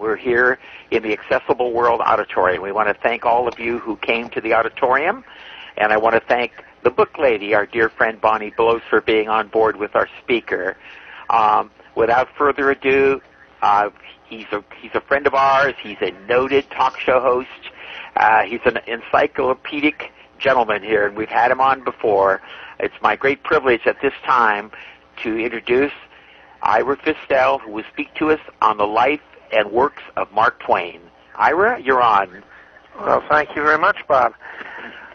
We're here in the Accessible World Auditorium. We want to thank all of you who came to the auditorium, and I want to thank the book lady, our dear friend Bonnie Blows, for being on board with our speaker. Um, without further ado, uh, he's a he's a friend of ours. He's a noted talk show host. Uh, he's an encyclopedic gentleman here, and we've had him on before. It's my great privilege at this time to introduce Ira Fistell, who will speak to us on the life and works of Mark Twain. Ira, you're on. Well, thank you very much, Bob.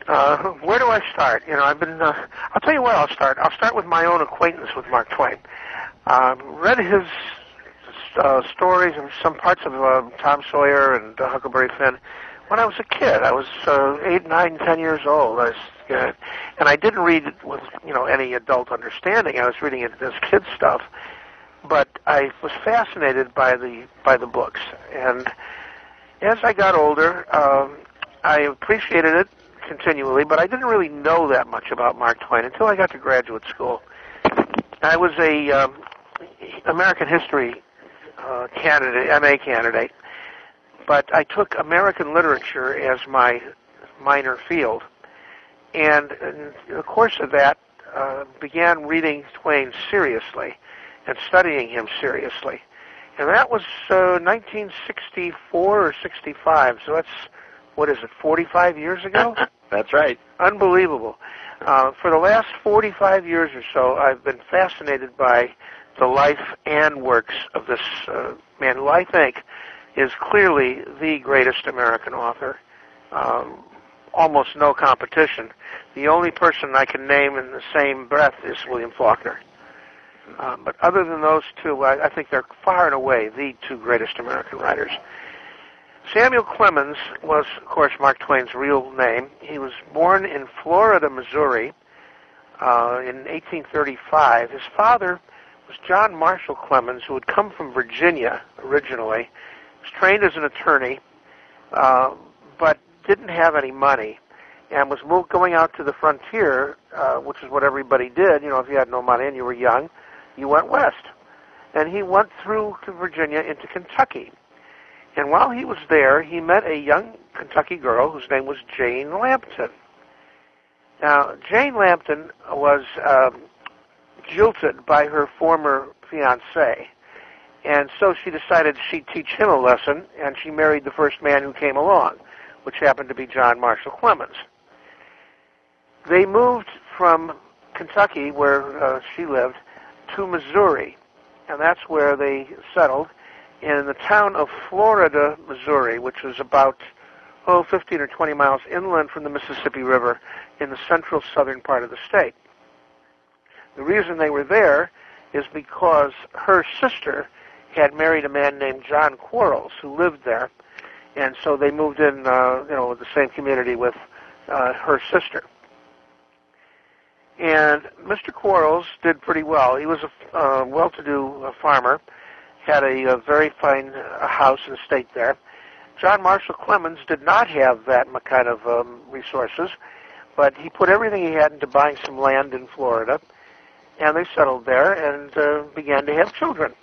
Uh, where do I start? You know, I've been. Uh, I'll tell you where I'll start. I'll start with my own acquaintance with Mark Twain. Uh, read his uh, stories and some parts of uh, Tom Sawyer and uh, Huckleberry Finn when I was a kid. I was uh, eight, nine, ten years old. I was, uh, and I didn't read it with you know any adult understanding. I was reading it as kid stuff but I was fascinated by the by the books, and as I got older, um, I appreciated it continually, but I didn't really know that much about Mark Twain until I got to graduate school. I was a um, American history uh, candidate, MA candidate, but I took American literature as my minor field, and in the course of that, uh, began reading Twain seriously and studying him seriously. And that was uh, 1964 or 65. So that's what is it? 45 years ago. that's right. Unbelievable. Uh, for the last 45 years or so, I've been fascinated by the life and works of this uh, man, who I think is clearly the greatest American author. Um, almost no competition. The only person I can name in the same breath is William Faulkner. Um, but other than those two, I, I think they're far and away the two greatest American writers. Samuel Clemens was, of course, Mark Twain's real name. He was born in Florida, Missouri, uh, in 1835. His father was John Marshall Clemens, who had come from Virginia originally. He was trained as an attorney, uh, but didn't have any money, and was moved going out to the frontier, uh, which is what everybody did. You know, if you had no money and you were young, you went west. And he went through to Virginia into Kentucky. And while he was there, he met a young Kentucky girl whose name was Jane Lampton. Now, Jane Lampton was um, jilted by her former fiance, and so she decided she'd teach him a lesson, and she married the first man who came along, which happened to be John Marshall Clemens. They moved from Kentucky, where uh, she lived, to Missouri, and that's where they settled in the town of Florida, Missouri, which was about oh 15 or 20 miles inland from the Mississippi River in the central southern part of the state. The reason they were there is because her sister had married a man named John Quarles who lived there, and so they moved in, uh, you know, the same community with uh, her sister. And Mr. Quarles did pretty well. He was a uh, well-to-do uh, farmer, had a, a very fine uh, house and estate there. John Marshall Clemens did not have that kind of um, resources, but he put everything he had into buying some land in Florida, and they settled there and uh, began to have children.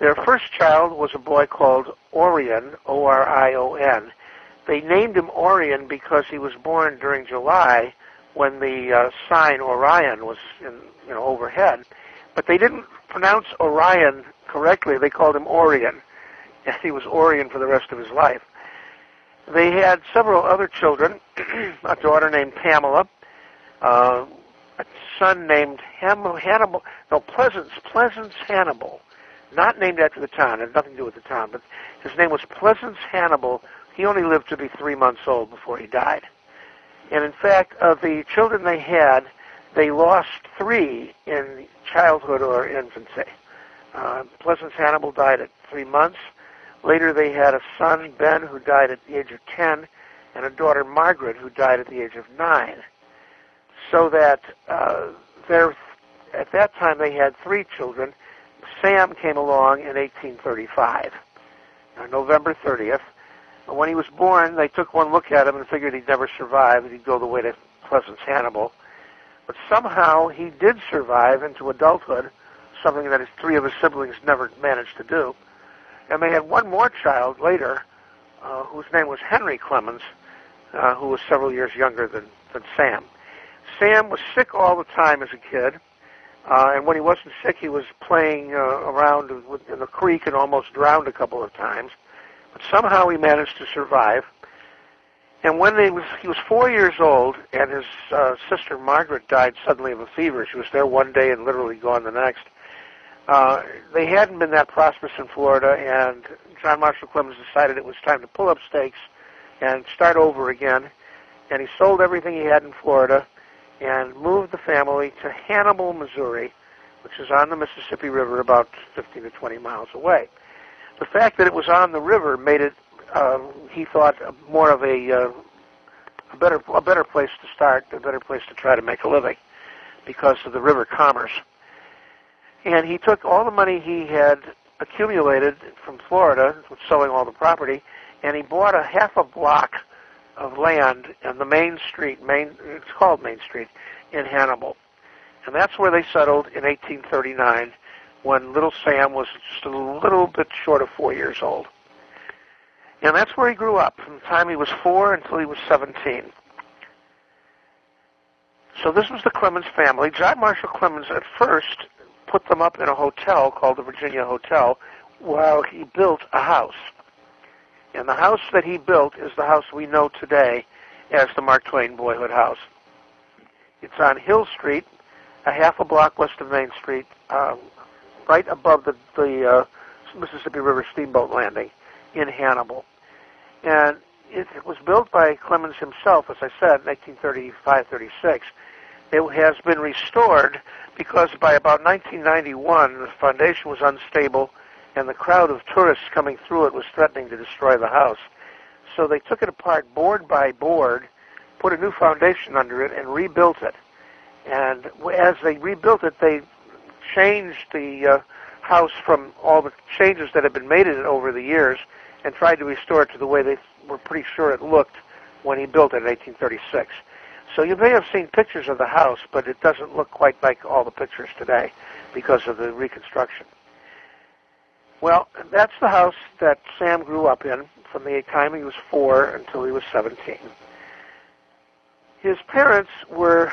Their first child was a boy called Orion, O-R-I-O-N. They named him Orion because he was born during July, when the uh, sign Orion was in, you know overhead, but they didn't pronounce Orion correctly. They called him Orion, and he was Orion for the rest of his life. They had several other children: a daughter named Pamela, uh, a son named Ham- Hannibal. No, Pleasance, Pleasance Hannibal, not named after the town. It had nothing to do with the town, but his name was Pleasance Hannibal. He only lived to be three months old before he died. And in fact, of the children they had, they lost three in childhood or infancy. Uh, Pleasance Hannibal died at three months. Later, they had a son, Ben, who died at the age of 10, and a daughter, Margaret, who died at the age of 9. So that uh, there, at that time, they had three children. Sam came along in 1835, uh, November 30th, when he was born, they took one look at him and figured he'd never survive, and he'd go the way to Pleasance Hannibal. But somehow he did survive into adulthood, something that his three of his siblings never managed to do. And they had one more child later, uh, whose name was Henry Clemens, uh, who was several years younger than, than Sam. Sam was sick all the time as a kid, uh, and when he wasn't sick, he was playing uh, around in the creek and almost drowned a couple of times. But somehow he managed to survive. And when he was he was four years old, and his uh, sister Margaret died suddenly of a fever. She was there one day and literally gone the next. Uh, they hadn't been that prosperous in Florida, and John Marshall Clemens decided it was time to pull up stakes and start over again. And he sold everything he had in Florida and moved the family to Hannibal, Missouri, which is on the Mississippi River about 15 to 20 miles away. The fact that it was on the river made it, uh, he thought, more of a, uh, a better a better place to start, a better place to try to make a living because of the river commerce. And he took all the money he had accumulated from Florida, selling all the property, and he bought a half a block of land on the main street, main it's called Main Street, in Hannibal. And that's where they settled in 1839 when little Sam was just a little bit short of four years old. And that's where he grew up from the time he was four until he was 17. So this was the Clemens family. John Marshall Clemens at first put them up in a hotel called the Virginia Hotel while he built a house. And the house that he built is the house we know today as the Mark Twain Boyhood House. It's on Hill Street, a half a block west of Main Street, uh, right above the, the uh, Mississippi River Steamboat Landing in Hannibal. And it was built by Clemens himself, as I said, 1935-36. It has been restored because by about 1991, the foundation was unstable and the crowd of tourists coming through it was threatening to destroy the house. So they took it apart board by board, put a new foundation under it, and rebuilt it. And as they rebuilt it, they changed the uh, house from all the changes that had been made in it over the years and tried to restore it to the way they were pretty sure it looked when he built it in 1836. So you may have seen pictures of the house, but it doesn't look quite like all the pictures today because of the reconstruction. Well, that's the house that Sam grew up in from the time he was four until he was 17. His parents were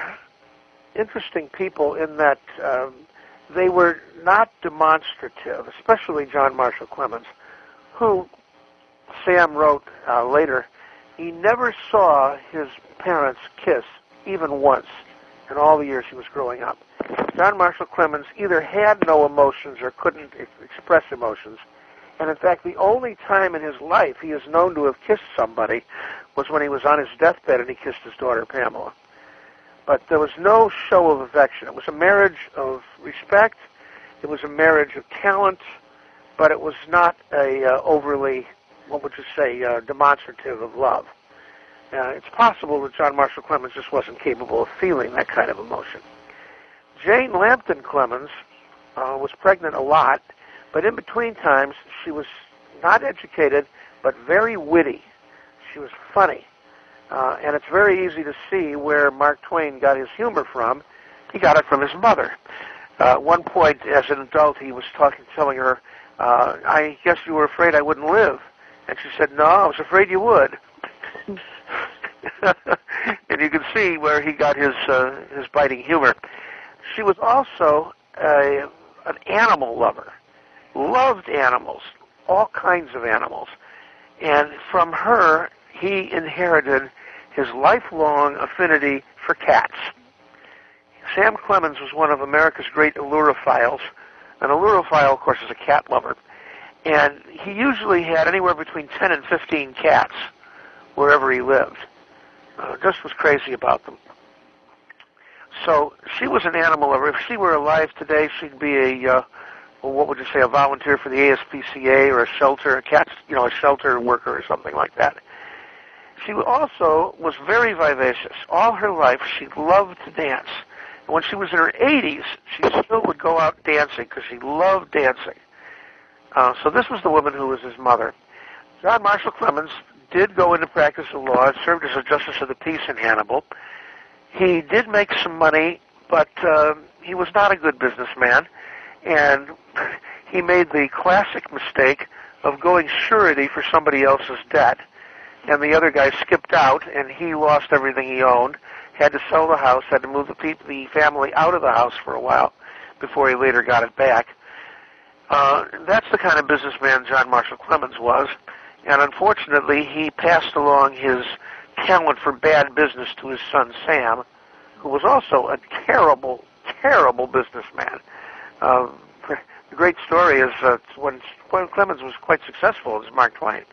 interesting people in that um, they were not demonstrative, especially John Marshall Clemens, who Sam wrote uh, later, he never saw his parents kiss even once in all the years he was growing up. John Marshall Clemens either had no emotions or couldn't express emotions. And in fact, the only time in his life he is known to have kissed somebody was when he was on his deathbed and he kissed his daughter Pamela. But there was no show of affection. It was a marriage of respect. It was a marriage of talent, but it was not a uh, overly, what would you say, uh, demonstrative of love. Uh, it's possible that John Marshall Clemens just wasn't capable of feeling that kind of emotion. Jane Lampton Clemens uh, was pregnant a lot, but in between times she was not educated, but very witty. She was funny. Uh, and it's very easy to see where Mark Twain got his humor from. He got it from his mother. Uh, at one point, as an adult, he was talking, telling her, uh, "I guess you were afraid I wouldn't live," and she said, "No, I was afraid you would." and you can see where he got his uh, his biting humor. She was also a, an animal lover, loved animals, all kinds of animals. And from her, he inherited his lifelong affinity for cats. Sam Clemens was one of America's great ailurophiles. An ailurophile, of course, is a cat lover. And he usually had anywhere between 10 and 15 cats wherever he lived. Uh, just was crazy about them. So she was an animal lover. If she were alive today, she'd be a, uh, well, what would you say, a volunteer for the ASPCA or a shelter, a cat, you know, a shelter worker or something like that. She also was very vivacious. All her life, she loved to dance. And when she was in her 80s, she still would go out dancing because she loved dancing. Uh, so this was the woman who was his mother. John Marshall Clemens did go into practice of law, served as a justice of the peace in Hannibal. He did make some money, but uh, he was not a good businessman, and he made the classic mistake of going surety for somebody else's debt, and the other guy skipped out, and he lost everything he owned, had to sell the house, had to move the, pe- the family out of the house for a while before he later got it back. Uh, that's the kind of businessman John Marshall Clemens was, and unfortunately, he passed along his talent for bad business to his son Sam, who was also a terrible, terrible businessman. Uh, the great story is uh, when, when Clemens was quite successful as Mark Twain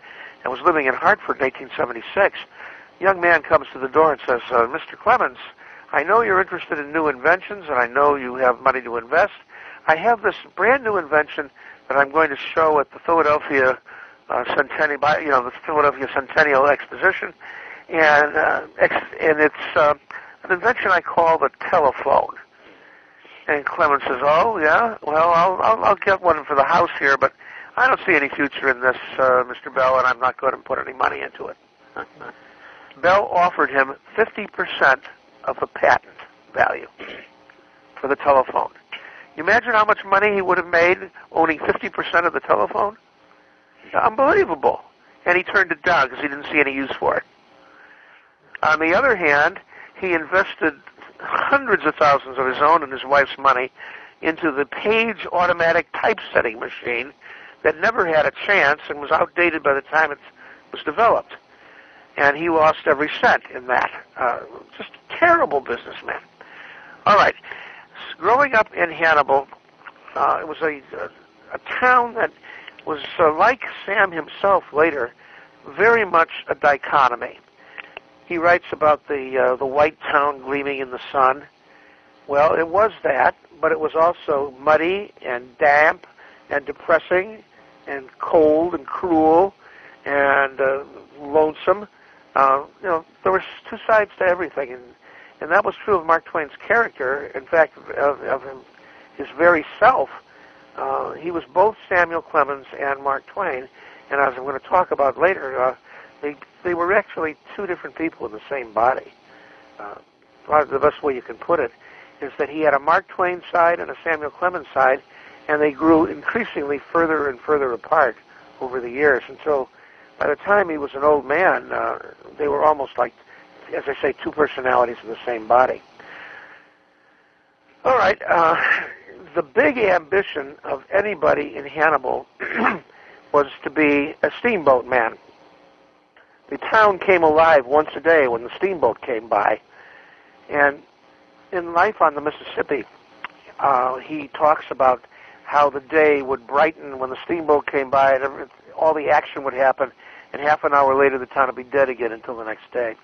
and was living in Hartford in 1876, a young man comes to the door and says, uh, Mr. Clemens, I know you're interested in new inventions and I know you have money to invest. I have this brand new invention that I'm going to show at the Philadelphia uh, Centennial, you know, the Philadelphia Centennial Exposition, and uh, ex- and it's uh, an invention I call the telephone. And Clemens says, "Oh yeah, well I'll, I'll I'll get one for the house here, but I don't see any future in this, uh, Mr. Bell, and I'm not going to put any money into it." Bell offered him 50% of the patent value for the telephone. You imagine how much money he would have made owning 50% of the telephone? Unbelievable. And he turned it down because he didn't see any use for it. On the other hand, he invested hundreds of thousands of his own and his wife's money into the Paige automatic typesetting machine that never had a chance and was outdated by the time it was developed. And he lost every cent in that. Uh, just a terrible businessman. All right. Growing up in Hannibal, uh, it was a, a, a town that was uh, like Sam himself later, very much a dichotomy. He writes about the uh, the white town gleaming in the sun. Well, it was that, but it was also muddy and damp and depressing and cold and cruel and uh, lonesome. Uh, you know, there were two sides to everything, and and that was true of Mark Twain's character. In fact, of, of him, his very self. Uh, he was both Samuel Clemens and Mark Twain, and as I'm going to talk about later, uh, they they were actually two different people in the same body. Uh, the best way you can put it is that he had a Mark Twain side and a Samuel Clemens side, and they grew increasingly further and further apart over the years until by the time he was an old man, uh, they were almost like, as I say, two personalities in the same body. All right. Uh, the big ambition of anybody in Hannibal was to be a steamboat man. The town came alive once a day when the steamboat came by. And in Life on the Mississippi, uh, he talks about how the day would brighten when the steamboat came by and every, all the action would happen, and half an hour later the town would be dead again until the next day.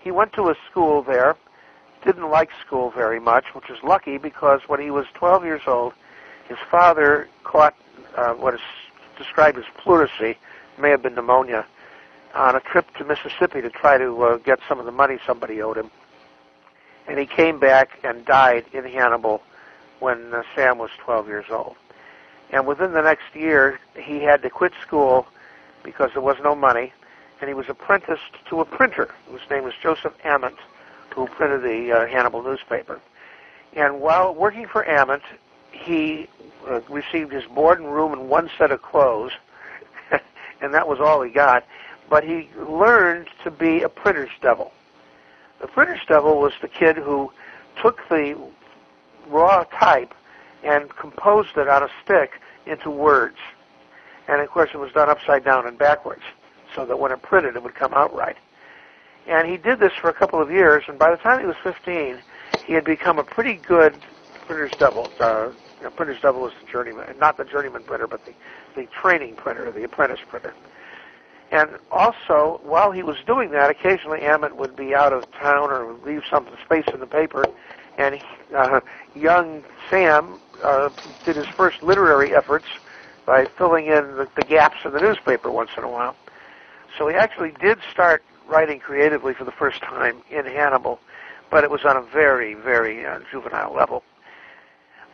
He went to a school there, didn't like school very much, which was lucky because when he was 12 years old, his father caught uh, what is described as pleurisy, may have been pneumonia, on a trip to Mississippi to try to uh, get some of the money somebody owed him. And he came back and died in Hannibal when uh, Sam was 12 years old. And within the next year, he had to quit school because there was no money, and he was apprenticed to a printer whose name was Joseph Ament, who printed the uh, Hannibal newspaper. And while working for Ament, he uh, received his board and room and one set of clothes, and that was all he got. But he learned to be a printer's devil. The printer's devil was the kid who took the raw type and composed it on a stick into words. And of course, it was done upside down and backwards, so that when it printed, it would come out right. And he did this for a couple of years, and by the time he was 15, he had become a pretty good printer's devil. Uh, you know, printer's devil is the journeyman, not the journeyman printer, but the, the training printer, the apprentice printer. And also, while he was doing that, occasionally Ament would be out of town or leave some space in the paper, and uh, young Sam uh, did his first literary efforts by filling in the, the gaps in the newspaper once in a while. So he actually did start writing creatively for the first time in Hannibal, but it was on a very, very uh, juvenile level.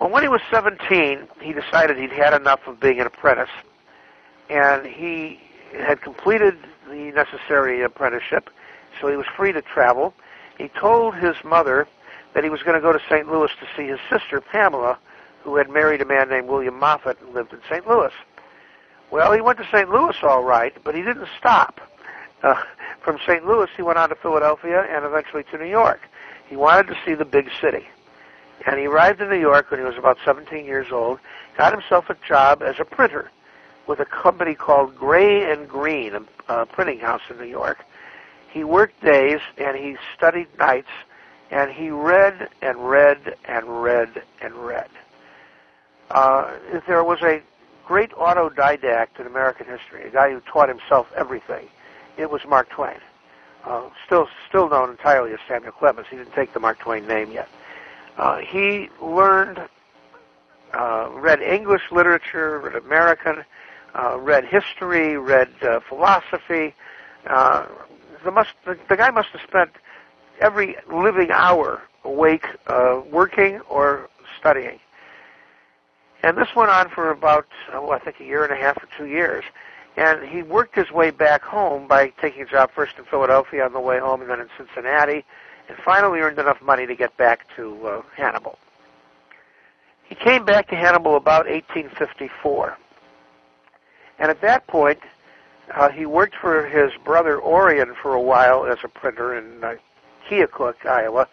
Well, when he was 17, he decided he'd had enough of being an apprentice, and he had completed the necessary apprenticeship, so he was free to travel. He told his mother that he was going to go to St. Louis to see his sister, Pamela, who had married a man named William Moffett and lived in St. Louis. Well, he went to St. Louis all right, but he didn't stop. Uh, from St. Louis, he went on to Philadelphia and eventually to New York. He wanted to see the big city. And he arrived in New York when he was about 17 years old, got himself a job as a printer with a company called Gray and Green, a, a printing house in New York. He worked days and he studied nights and he read and read and read and read. Uh, there was a great autodidact in American history, a guy who taught himself everything. It was Mark Twain, uh, still still known entirely as Samuel Clemens. He didn't take the Mark Twain name yet. Uh, he learned, uh, read English literature, read American, uh, read history, read uh, philosophy. Uh, the, must, the, the guy must have spent every living hour awake, uh, working or studying. And this went on for about, oh, I think, a year and a half or two years. And he worked his way back home by taking a job first in Philadelphia on the way home and then in Cincinnati, and finally earned enough money to get back to uh, Hannibal. He came back to Hannibal about 1854. And at that point, uh, he worked for his brother Orion for a while as a printer in uh, Keokuk, Iowa,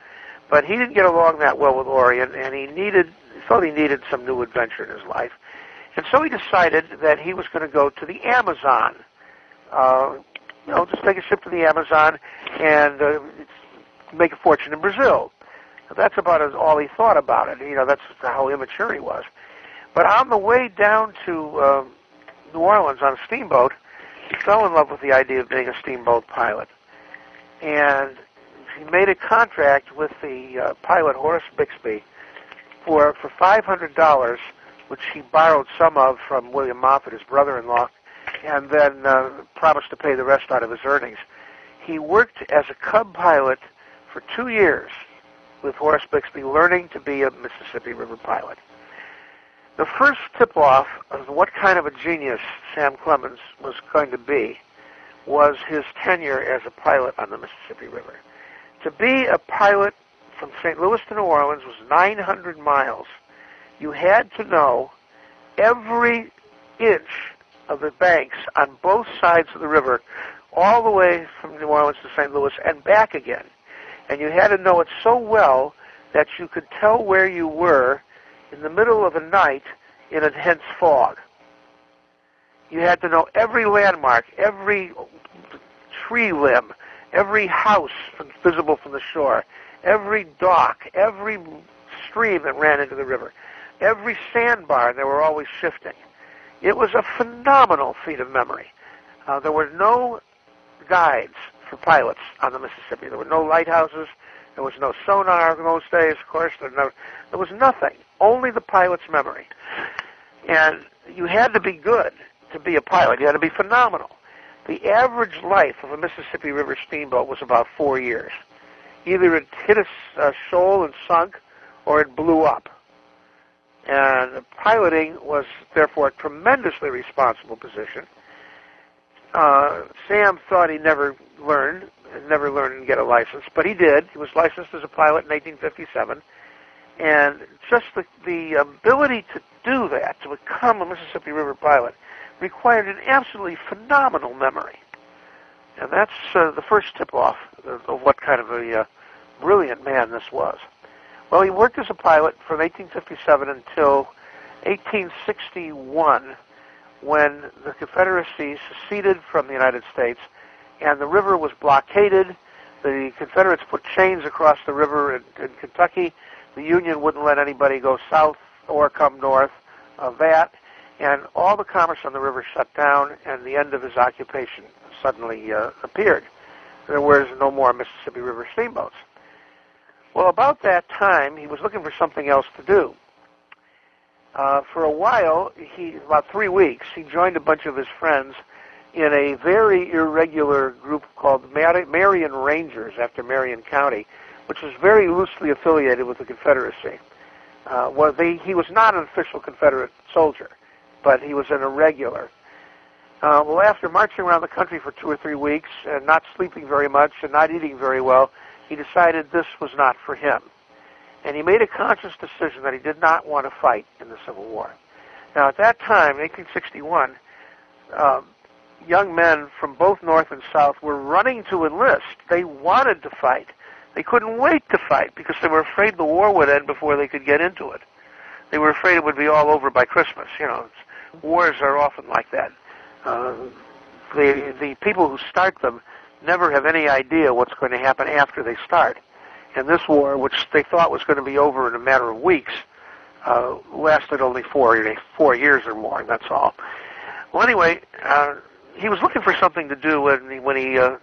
but he didn't get along that well with Orion, and he needed felt he needed some new adventure in his life. And so he decided that he was going to go to the Amazon. Uh, you know, just take a ship to the Amazon and uh, make a fortune in Brazil. That's about as all he thought about it. You know, that's how immature he was. But on the way down to uh, New Orleans on a steamboat, he fell in love with the idea of being a steamboat pilot. And he made a contract with the uh, pilot Horace Bixby for for five hundred dollars, which he borrowed some of from William Moffett, his brother-in-law, and then uh, promised to pay the rest out of his earnings. He worked as a cub pilot for two years with Horace Bixby, learning to be a Mississippi River pilot. The first tip-off of what kind of a genius Sam Clemens was going to be was his tenure as a pilot on the Mississippi River. To be a pilot from St. Louis to New Orleans was 900 miles. You had to know every inch of the banks on both sides of the river, all the way from New Orleans to St. Louis and back again. And you had to know it so well that you could tell where you were in the middle of a night in a dense fog. You had to know every landmark, every tree limb, every house visible from the shore, every dock, every stream that ran into the river, every sandbar, they were always shifting. It was a phenomenal feat of memory. Uh, there were no guides for pilots on the Mississippi. There were no lighthouses. There was no sonar in those days, of course. There, no, there was nothing. Only the pilot's memory. And you had to be good to be a pilot. You had to be phenomenal. The average life of a Mississippi River steamboat was about four years. Either it hit a shoal and sunk, or it blew up. And piloting was therefore a tremendously responsible position. Uh, Sam thought he never learned, never learned and get a license, but he did. He was licensed as a pilot in 1857, and just the, the ability to do that, to become a Mississippi River pilot, required an absolutely phenomenal memory. And that's uh, the first tip-off of, of what kind of a uh, brilliant man this was. Well, he worked as a pilot from 1857 until 1861 when the Confederacy seceded from the United States and the river was blockaded. The Confederates put chains across the river in, in Kentucky. The Union wouldn't let anybody go south or come north of that. And all the commerce on the river shut down, and the end of his occupation suddenly uh, appeared. There was no more Mississippi River steamboats. Well, about that time, he was looking for something else to do. Uh, for a while, he about three weeks, he joined a bunch of his friends in a very irregular group called Mar- Marion Rangers, after Marion County, which was very loosely affiliated with the Confederacy. Uh, well, they, he was not an official Confederate soldier, but he was an irregular. Uh, well, after marching around the country for two or three weeks and not sleeping very much and not eating very well, he decided this was not for him. And he made a conscious decision that he did not want to fight in the Civil War. Now, at that time, 1861, uh, young men from both North and South were running to enlist. They wanted to fight. They couldn't wait to fight because they were afraid the war would end before they could get into it. They were afraid it would be all over by Christmas. You know, wars are often like that. Uh, the the people who start them never have any idea what's going to happen after they start. And this war, which they thought was going to be over in a matter of weeks, uh, lasted only four four years or more. That's all. Well, anyway, uh, he was looking for something to do when he, when he uh,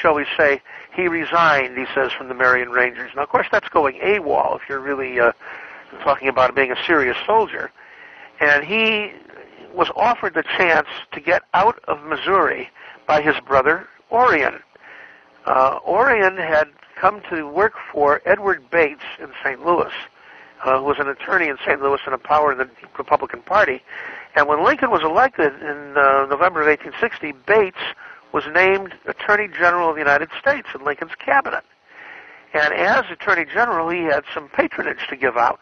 shall we say, he resigned. He says from the Marion Rangers. Now, of course, that's going AWOL if you're really uh, talking about being a serious soldier. And he was offered the chance to get out of Missouri by his brother Orion. Uh, Orion had come to work for Edward Bates in St. Louis, uh, who was an attorney in St. Louis and a power in the Republican Party. And when Lincoln was elected in uh, November of 1860, Bates was named Attorney General of the United States in Lincoln's cabinet. And as Attorney General, he had some patronage to give out.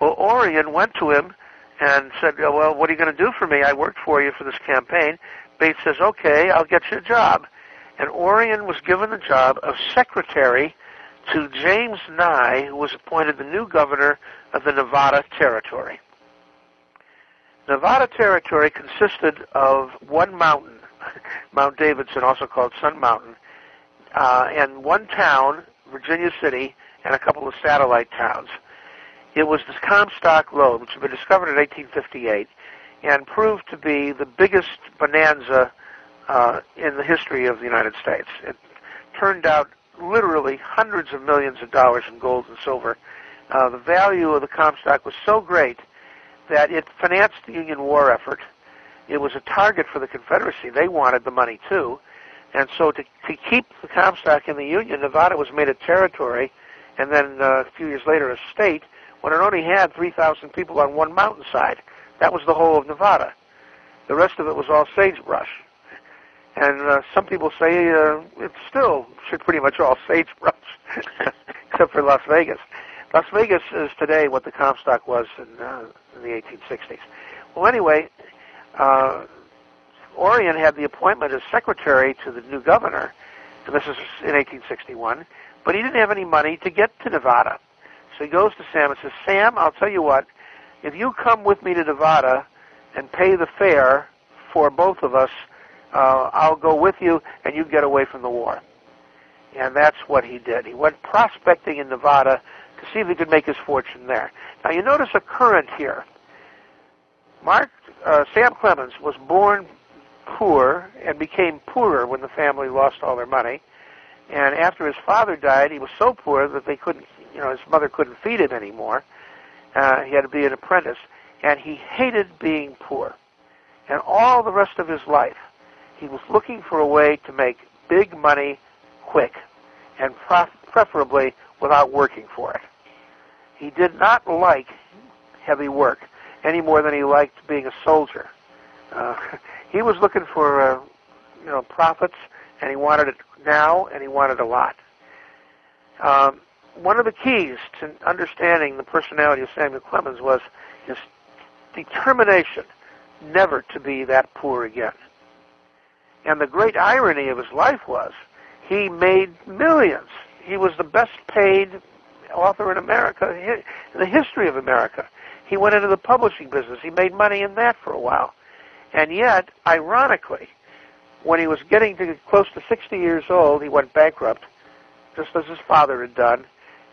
Well, Orion went to him and said, well, what are you going to do for me? I worked for you for this campaign. Bates says, okay, I'll get you a job. And Orion was given the job of secretary to James Nye, who was appointed the new governor of the Nevada Territory. Nevada Territory consisted of one mountain, Mount Davidson, also called Sun Mountain, uh, and one town, Virginia City, and a couple of satellite towns. It was the Comstock lode, which had been discovered in 1858 and proved to be the biggest bonanza uh, in the history of the United States. It turned out literally hundreds of millions of dollars in gold and silver. Uh, the value of the Comstock was so great that it financed the Union war effort. It was a target for the Confederacy. They wanted the money too. And so to, to keep the Comstock in the Union, Nevada was made a territory and then uh, a few years later a state when it only had 3,000 people on one mountainside. That was the whole of Nevada. The rest of it was all sagebrush. And uh, some people say uh, it's still should pretty much all sagebrush, except for Las Vegas. Las Vegas is today what the Comstock was in, uh, in the 1860s. Well, anyway, uh, Orion had the appointment as secretary to the new governor, and this is in 1861, but he didn't have any money to get to Nevada. So he goes to Sam and says, Sam, I'll tell you what, if you come with me to Nevada and pay the fare for both of us, uh, I'll go with you and you get away from the war. And that's what he did. He went prospecting in Nevada to see if he could make his fortune there. Now you notice a current here. Mark uh, Sam Clemens was born poor and became poorer when the family lost all their money. And after his father died, he was so poor that they couldn't you know, his mother couldn't feed him anymore. Uh, he had to be an apprentice, and he hated being poor. And all the rest of his life, he was looking for a way to make big money quick, and prof- preferably without working for it. He did not like heavy work any more than he liked being a soldier. Uh, he was looking for, uh, you know, profits, and he wanted it now, and he wanted a lot. Um, one of the keys to understanding the personality of Samuel Clemens was his determination never to be that poor again. And the great irony of his life was he made millions. He was the best paid author in America, in the history of America. He went into the publishing business. He made money in that for a while. And yet, ironically, when he was getting to close to 60 years old, he went bankrupt, just as his father had done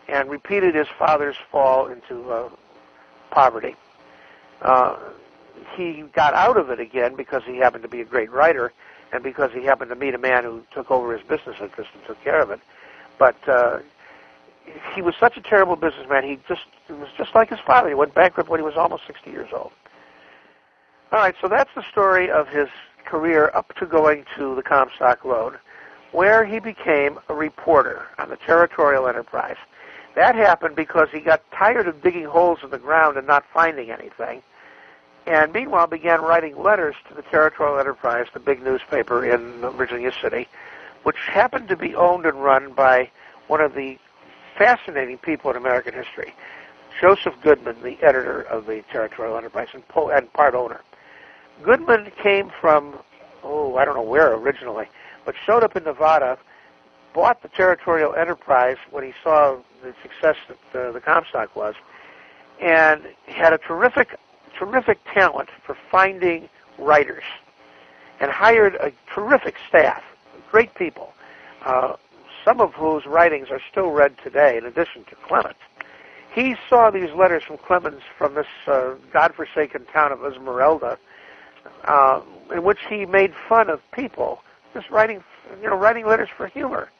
and repeated his father's fall into uh, poverty. Uh, he got out of it again because he happened to be a great writer and because he happened to meet a man who took over his business interest and took care of it. But uh, he was such a terrible businessman. He just it was just like his father. He went bankrupt when he was almost 60 years old. All right, so that's the story of his career up to going to the Comstock Lode, where he became a reporter on the Territorial Enterprise. That happened because he got tired of digging holes in the ground and not finding anything. And meanwhile began writing letters to the Territorial Enterprise, the big newspaper in Virginia City, which happened to be owned and run by one of the fascinating people in American history, Joseph Goodman, the editor of the Territorial Enterprise and, po- and part owner. Goodman came from oh, I don't know where originally, but showed up in Nevada, bought the territorial enterprise when he saw the success that the, the Comstock was, and had a terrific, terrific talent for finding writers, and hired a terrific staff, great people, uh, some of whose writings are still read today, in addition to Clemens. He saw these letters from Clemens from this uh, godforsaken town of Esmeralda, uh, in which he made fun of people, just writing, you know, writing letters for humor.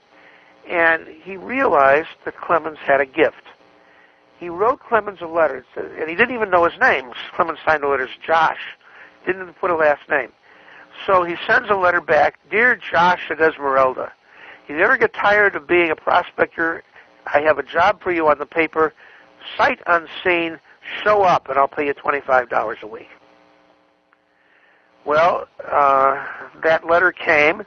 And he realized that Clemens had a gift. He wrote Clemens a letter, and he didn't even know his name. Clemens signed the letters Josh, didn't even put a last name. So he sends a letter back, Dear Josh at Esmeralda, you ever get tired of being a prospector? I have a job for you on the paper. Sight unseen, show up and I'll pay you $25 a week. Well, uh, that letter came.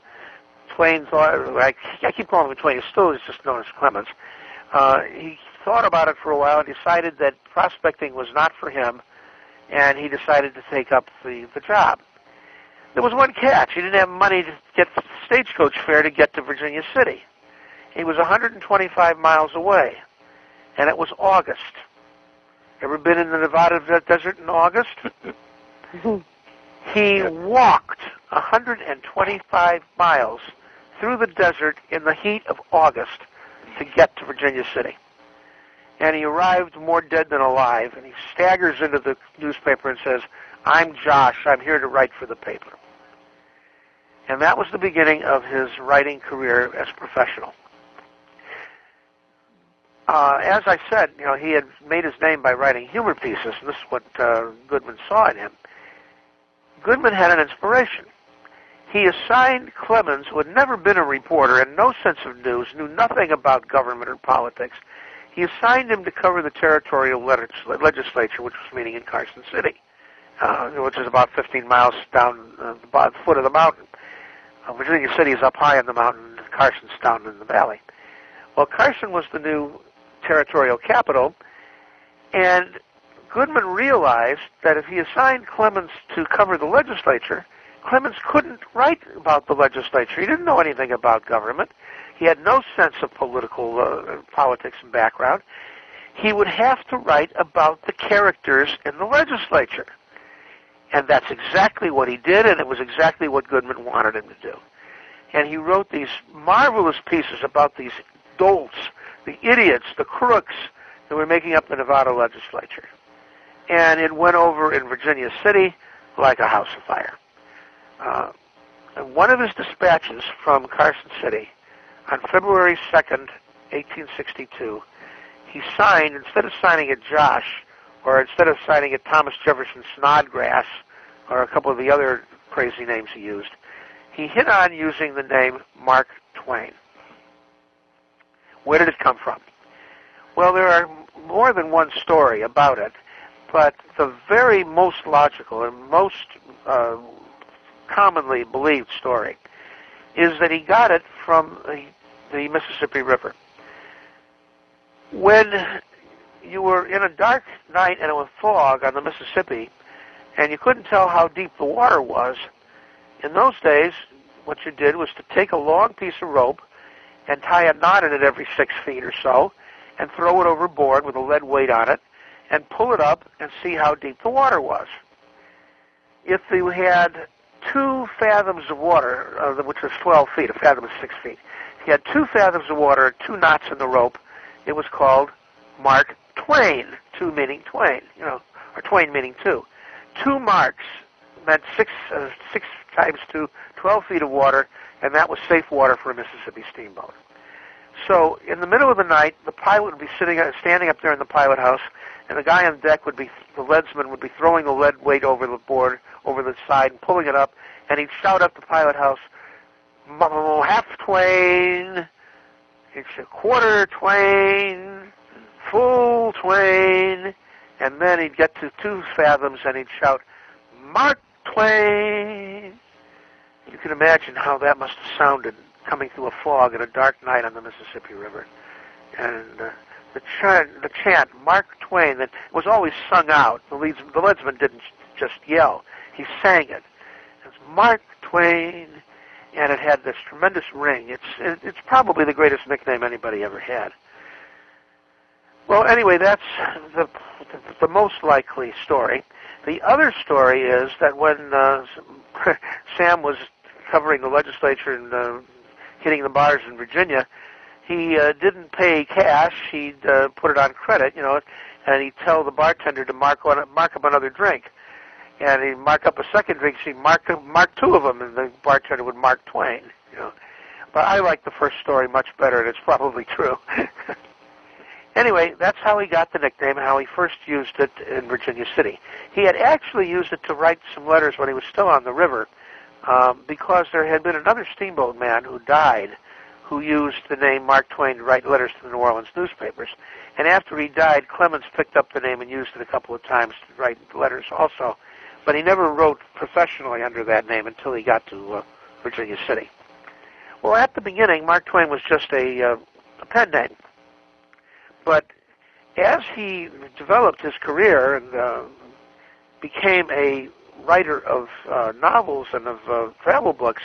Twain thought, I, I keep calling him Twain, He's still is just known as Clemens. Uh, he thought about it for a while and decided that prospecting was not for him, and he decided to take up the, the job. There was one catch. He didn't have money to get stagecoach fare to get to Virginia City. He was 125 miles away, and it was August. Ever been in the Nevada desert in August? he walked 125 miles through the desert in the heat of August to get to Virginia City. And he arrived more dead than alive, and he staggers into the newspaper and says, I'm Josh. I'm here to write for the paper. And that was the beginning of his writing career as a professional. Uh, as I said, you know, he had made his name by writing humor pieces, and this is what uh, Goodman saw in him. Goodman had an inspiration. He assigned Clemens, who had never been a reporter and no sense of news, knew nothing about government or politics, he assigned him to cover the territorial legislature, which was meeting in Carson City, uh, which is about 15 miles down uh, the foot of the mountain. Uh, Virginia City is up high on the mountain, Carson's down in the valley. Well, Carson was the new territorial capital, and Goodman realized that if he assigned Clemens to cover the legislature, Clemens couldn't write about the legislature. He didn't know anything about government. He had no sense of political uh, politics and background. He would have to write about the characters in the legislature. And that's exactly what he did, and it was exactly what Goodman wanted him to do. And he wrote these marvelous pieces about these dolts, the idiots, the crooks that were making up the Nevada legislature. And it went over in Virginia City like a house of fire. Uh, one of his dispatches from Carson City on February 2nd, 1862, he signed, instead of signing it Josh, or instead of signing it Thomas Jefferson Snodgrass, or a couple of the other crazy names he used, he hit on using the name Mark Twain. Where did it come from? Well, there are more than one story about it, but the very most logical and most uh, commonly believed story is that he got it from the, the Mississippi River. When you were in a dark night and it was fog on the Mississippi, and you couldn't tell how deep the water was. In those days, what you did was to take a long piece of rope and tie a knot in it every six feet or so, and throw it overboard with a lead weight on it, and pull it up and see how deep the water was. If you had two fathoms of water, uh, which was 12 feet, a fathom is six feet. You had two fathoms of water, two knots in the rope, it was called Mark Twain, two meaning twain, you know, or twain meaning two. Two marks meant six, uh, six times two, 12 feet of water, and that was safe water for a Mississippi steamboat. So in the middle of the night, the pilot would be sitting, uh, standing up there in the pilot house, and the guy on deck would be, the leadsman would be throwing the lead weight over the board, over the side, and pulling it up, and he'd shout up the pilot house, half twain, it's a quarter twain, full twain, and then he'd get to two fathoms and he'd shout, Mark Twain. You can imagine how that must have sounded coming through a fog at a dark night on the Mississippi River. And uh, the, chant, the chant, Mark Twain, that was always sung out. The, leads, the leadsman didn't just yell. He sang it. It's Mark Twain, and it had this tremendous ring. It's it's probably the greatest nickname anybody ever had. Well, anyway, that's the the most likely story. The other story is that when uh, Sam was covering the legislature and uh, hitting the bars in Virginia, he uh, didn't pay cash. He'd uh, put it on credit, you know, and he'd tell the bartender to mark on mark up another drink. And he'd mark up a second drink. So he'd mark mark two of them, and the bartender would mark Twain. You know, but I like the first story much better, and it's probably true. anyway, that's how he got the nickname, and how he first used it in Virginia City. He had actually used it to write some letters when he was still on the river, um, because there had been another steamboat man who died who used the name Mark Twain to write letters to the New Orleans newspapers. And after he died, Clemens picked up the name and used it a couple of times to write letters also. But he never wrote professionally under that name until he got to uh, Virginia City. Well, at the beginning, Mark Twain was just a, uh, a pen name. But as he developed his career and uh, became a writer of uh, novels and of uh, travel books,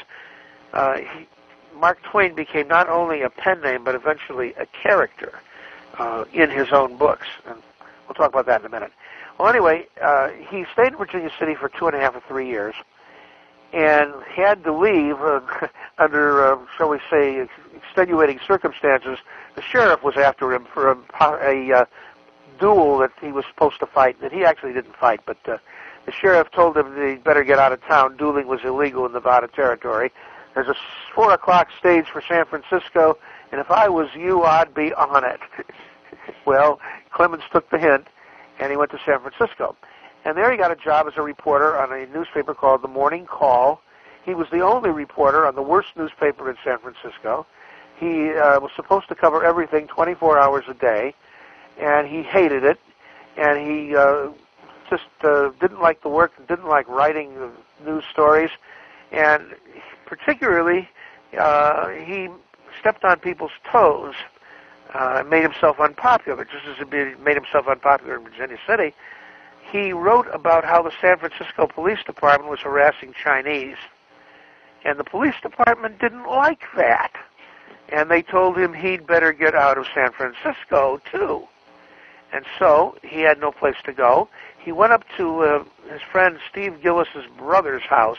uh, he, Mark Twain became not only a pen name, but eventually a character uh, in his own books. And we'll talk about that in a minute. Well, anyway, uh, he stayed in Virginia City for two and a half or three years and had to leave uh, under, uh, shall we say, extenuating circumstances. The sheriff was after him for a, a uh, duel that he was supposed to fight, that he actually didn't fight, but uh, the sheriff told him that he'd better get out of town. Dueling was illegal in Nevada territory. There's a four o'clock stage for San Francisco, and if I was you, I'd be on it. well, Clemens took the hint, and he went to San Francisco. And there he got a job as a reporter on a newspaper called The Morning Call. He was the only reporter on the worst newspaper in San Francisco. He uh, was supposed to cover everything 24 hours a day, and he hated it. And he uh, just uh, didn't like the work, didn't like writing the news stories, and particularly, uh, he stepped on people's toes, uh, made himself unpopular, just as he made himself unpopular in Virginia City. He wrote about how the San Francisco Police Department was harassing Chinese. And the police department didn't like that. And they told him he'd better get out of San Francisco, too. And so he had no place to go. He went up to uh, his friend Steve Gillis's brother's house,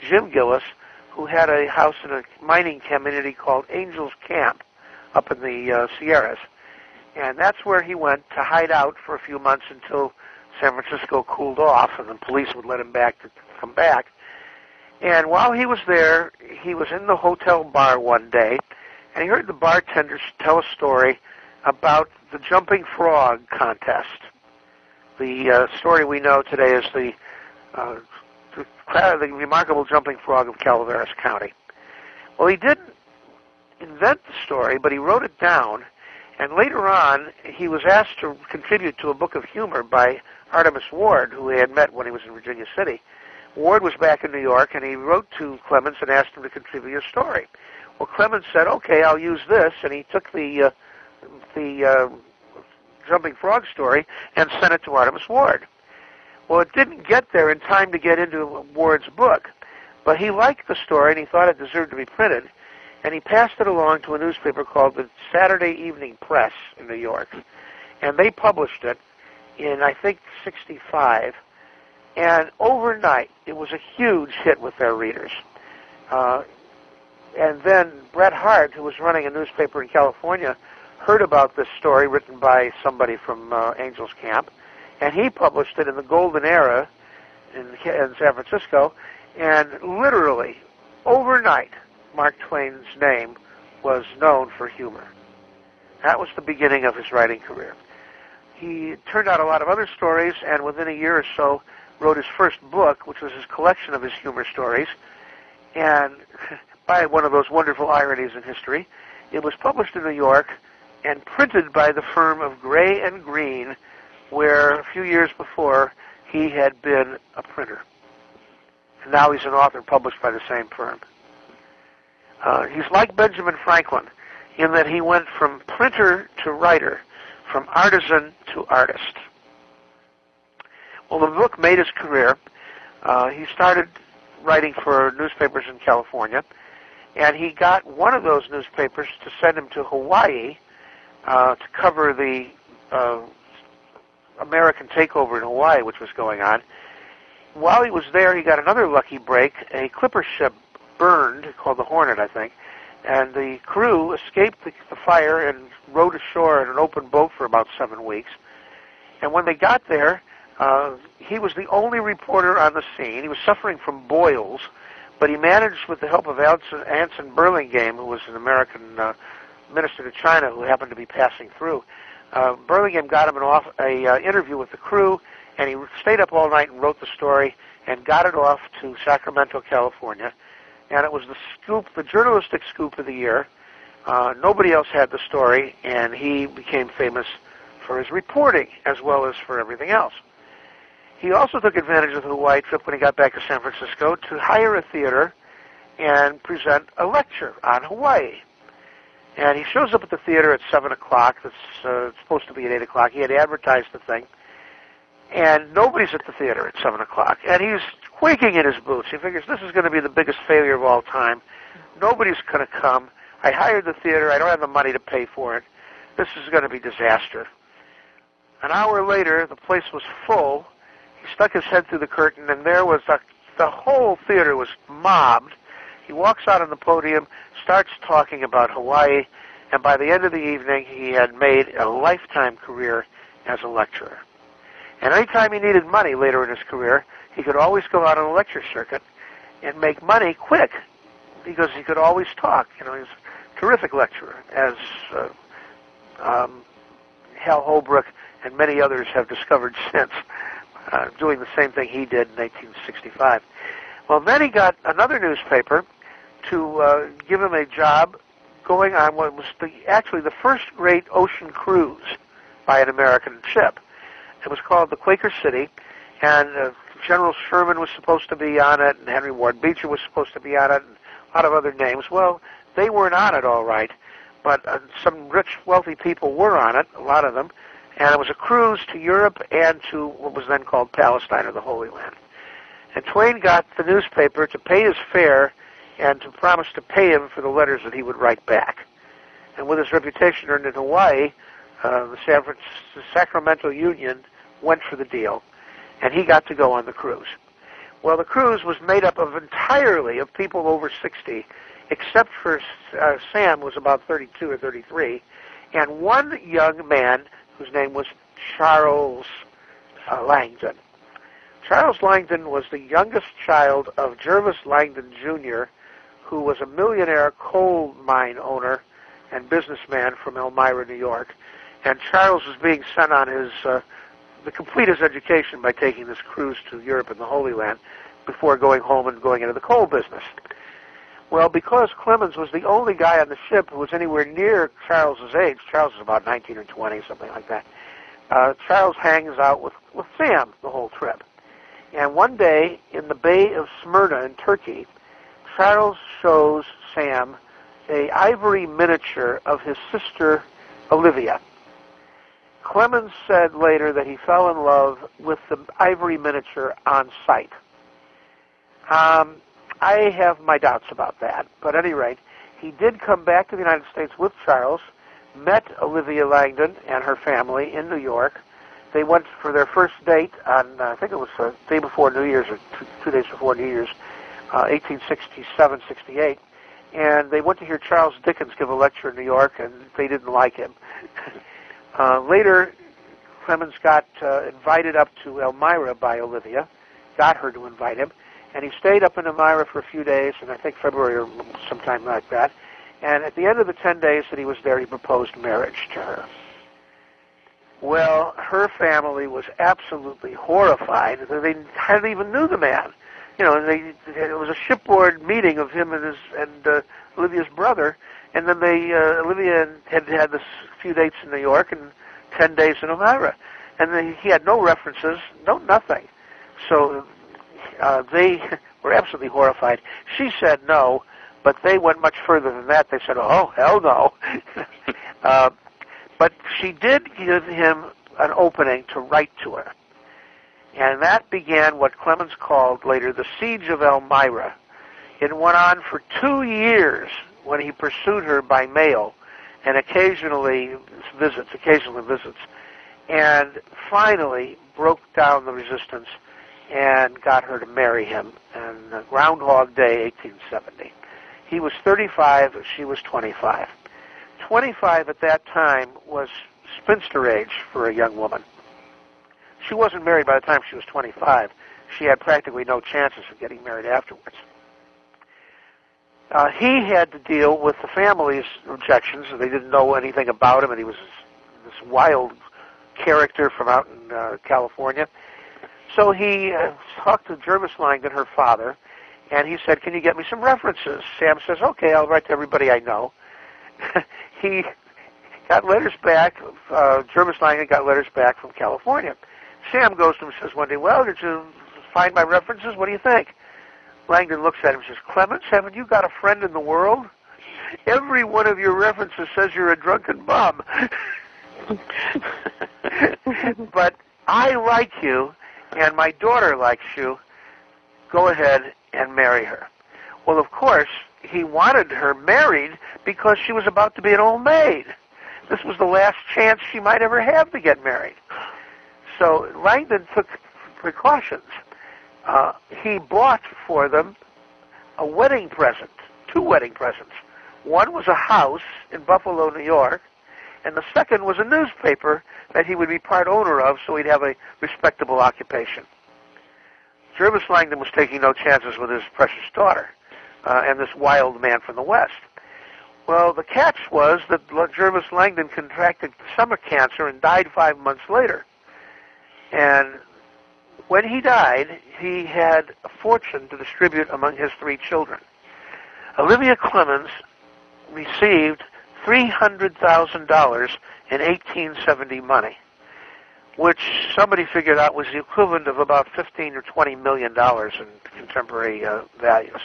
Jim Gillis, who had a house in a mining community called Angels Camp up in the uh, Sierras. And that's where he went to hide out for a few months until San Francisco cooled off and the police would let him back to come back. And while he was there, he was in the hotel bar one day and he heard the bartender tell a story about the jumping frog contest. The uh, story we know today is the uh, the remarkable jumping frog of Calaveras County. Well, he didn't invent the story, but he wrote it down, and later on, he was asked to contribute to a book of humor by Artemus Ward, who he had met when he was in Virginia City. Ward was back in New York, and he wrote to Clemens and asked him to contribute a story. Well, Clemens said, "Okay, I'll use this," and he took the uh, the uh, jumping frog story and sent it to Artemus Ward. Well, it didn't get there in time to get into Ward's book, but he liked the story and he thought it deserved to be printed, and he passed it along to a newspaper called the Saturday Evening Press in New York, and they published it in I think '65, and overnight it was a huge hit with their readers. Uh, and then Bret Harte, who was running a newspaper in California, heard about this story written by somebody from uh, Angels Camp, and he published it in the Golden Era in, in San Francisco, and literally overnight, Mark Twain's name was known for humor. That was the beginning of his writing career. He turned out a lot of other stories, and within a year or so, wrote his first book, which was his collection of his humor stories. And by one of those wonderful ironies in history, it was published in New York and printed by the firm of Gray and Green where a few years before he had been a printer. And now he's an author published by the same firm. Uh, he's like Benjamin Franklin in that he went from printer to writer, from artisan to artist. Well, the book made his career. Uh, he started writing for newspapers in California, and he got one of those newspapers to send him to Hawaii uh, to cover the uh, American takeover in Hawaii, which was going on. While he was there, he got another lucky break. A clipper ship burned, called the Hornet, I think, and the crew escaped the, the fire and rowed ashore in an open boat for about seven weeks. And when they got there, uh, he was the only reporter on the scene. He was suffering from boils, but he managed, with the help of Anson, Anson Burlingame, who was an American uh, minister to China who happened to be passing through. Uh, Burlingame got him an off a uh, interview with the crew, and he stayed up all night and wrote the story and got it off to Sacramento, California. And it was the scoop, the journalistic scoop of the year. Uh, nobody else had the story, and he became famous for his reporting as well as for everything else. He also took advantage of the Hawaii trip when he got back to San Francisco to hire a theater and present a lecture on Hawaii. And he shows up at the theater at 7 o'clock. It's uh, supposed to be at 8 o'clock. He had advertised the thing. And nobody's at the theater at 7 o'clock. And he's quaking in his boots. He figures this is going to be the biggest failure of all time. Nobody's going to come. I hired the theater. I don't have the money to pay for it. This is going to be disaster. An hour later, the place was full. He stuck his head through the curtain, and there was a, the whole theater was mobbed. He walks out on the podium, starts talking about Hawaii, and by the end of the evening, he had made a lifetime career as a lecturer. And anytime he needed money later in his career, he could always go out on a lecture circuit and make money quick because he could always talk. You know, he's a terrific lecturer, as uh, um, Hal Holbrook and many others have discovered since, uh, doing the same thing he did in 1865. Well, then he got another newspaper to uh, give him a job going on what was the, actually the first great ocean cruise by an American ship. It was called the Quaker City, and uh, General Sherman was supposed to be on it, and Henry Ward Beecher was supposed to be on it, and a lot of other names. Well, they weren't on it all right, but uh, some rich, wealthy people were on it, a lot of them, and it was a cruise to Europe and to what was then called Palestine or the Holy Land. And Twain got the newspaper to pay his fare and to promise to pay him for the letters that he would write back. And with his reputation earned in Hawaii, uh, the, San Francisco, Sacramento Union went for the deal, and he got to go on the cruise. Well, the cruise was made up of entirely of people over 60, except for uh, Sam, was about 32 or 33, and one young man whose name was Charles uh, Langdon. Charles Langdon was the youngest child of Jervis Langdon Jr., who was a millionaire coal mine owner and businessman from Elmira, New York. And Charles was being sent on his uh, to complete his education by taking this cruise to Europe and the Holy Land before going home and going into the coal business. Well, because Clemens was the only guy on the ship who was anywhere near Charles's age, Charles is about 19 or 20, something like that. Uh, Charles hangs out with with Sam the whole trip. And one day in the Bay of Smyrna in Turkey, Charles shows Sam a ivory miniature of his sister Olivia. Clemens said later that he fell in love with the ivory miniature on sight. Um, I have my doubts about that, but at any rate, he did come back to the United States with Charles, met Olivia Langdon and her family in New York. They went for their first date on, uh, I think it was the day before New Year's or two, two days before New Year's, uh, 1867, 68. And they went to hear Charles Dickens give a lecture in New York, and they didn't like him. uh, later, Clemens got uh, invited up to Elmira by Olivia, got her to invite him, and he stayed up in Elmira for a few days, and I think February or sometime like that. And at the end of the ten days that he was there, he proposed marriage to her. Well, her family was absolutely horrified. They hadn't even knew the man. You know, they it was a shipboard meeting of him and his and uh, Olivia's brother, and then they uh, Olivia had had this few dates in New York and ten days in Elmira, and he had no references, no nothing. So uh, they were absolutely horrified. She said no, but they went much further than that. They said, "Oh hell no." uh, but she did give him an opening to write to her, And that began what Clemens called later the Siege of Elmira. It went on for two years when he pursued her by mail and occasionally visits, occasionally visits, and finally broke down the resistance and got her to marry him on uh, Groundhog Day, 1870. He was 35, she was 25. 25 at that time was spinster age for a young woman. She wasn't married by the time she was 25. She had practically no chances of getting married afterwards. Uh, he had to deal with the family's objections. They didn't know anything about him, and he was this wild character from out in uh, California. So he uh, talked to Jervis Langdon, her father, and he said, "Can you get me some references?" Sam says, "Okay, I'll write to everybody I know." he got letters back. Uh, Jervis Langdon got letters back from California. Sam goes to him and says one day, "Well, did you find my references? What do you think?" Langdon looks at him and says, "Clemens, haven't you got a friend in the world? Every one of your references says you're a drunken bum." but I like you, and my daughter likes you. Go ahead and marry her. Well, of course, he wanted her married because she was about to be an old maid. This was the last chance she might ever have to get married. So Langdon took precautions. Uh, he bought for them a wedding present, two wedding presents. One was a house in Buffalo, New York, and the second was a newspaper that he would be part owner of so he'd have a respectable occupation. Jervis Langdon was taking no chances with his precious daughter uh, and this wild man from the West. Well, the catch was that Jervis Langdon contracted stomach cancer and died five months later. And when he died, he had a fortune to distribute among his three children. Olivia Clemens received $300,000 in 1870 money, which somebody figured out was the equivalent of about 15 or 20 million dollars in contemporary uh, values.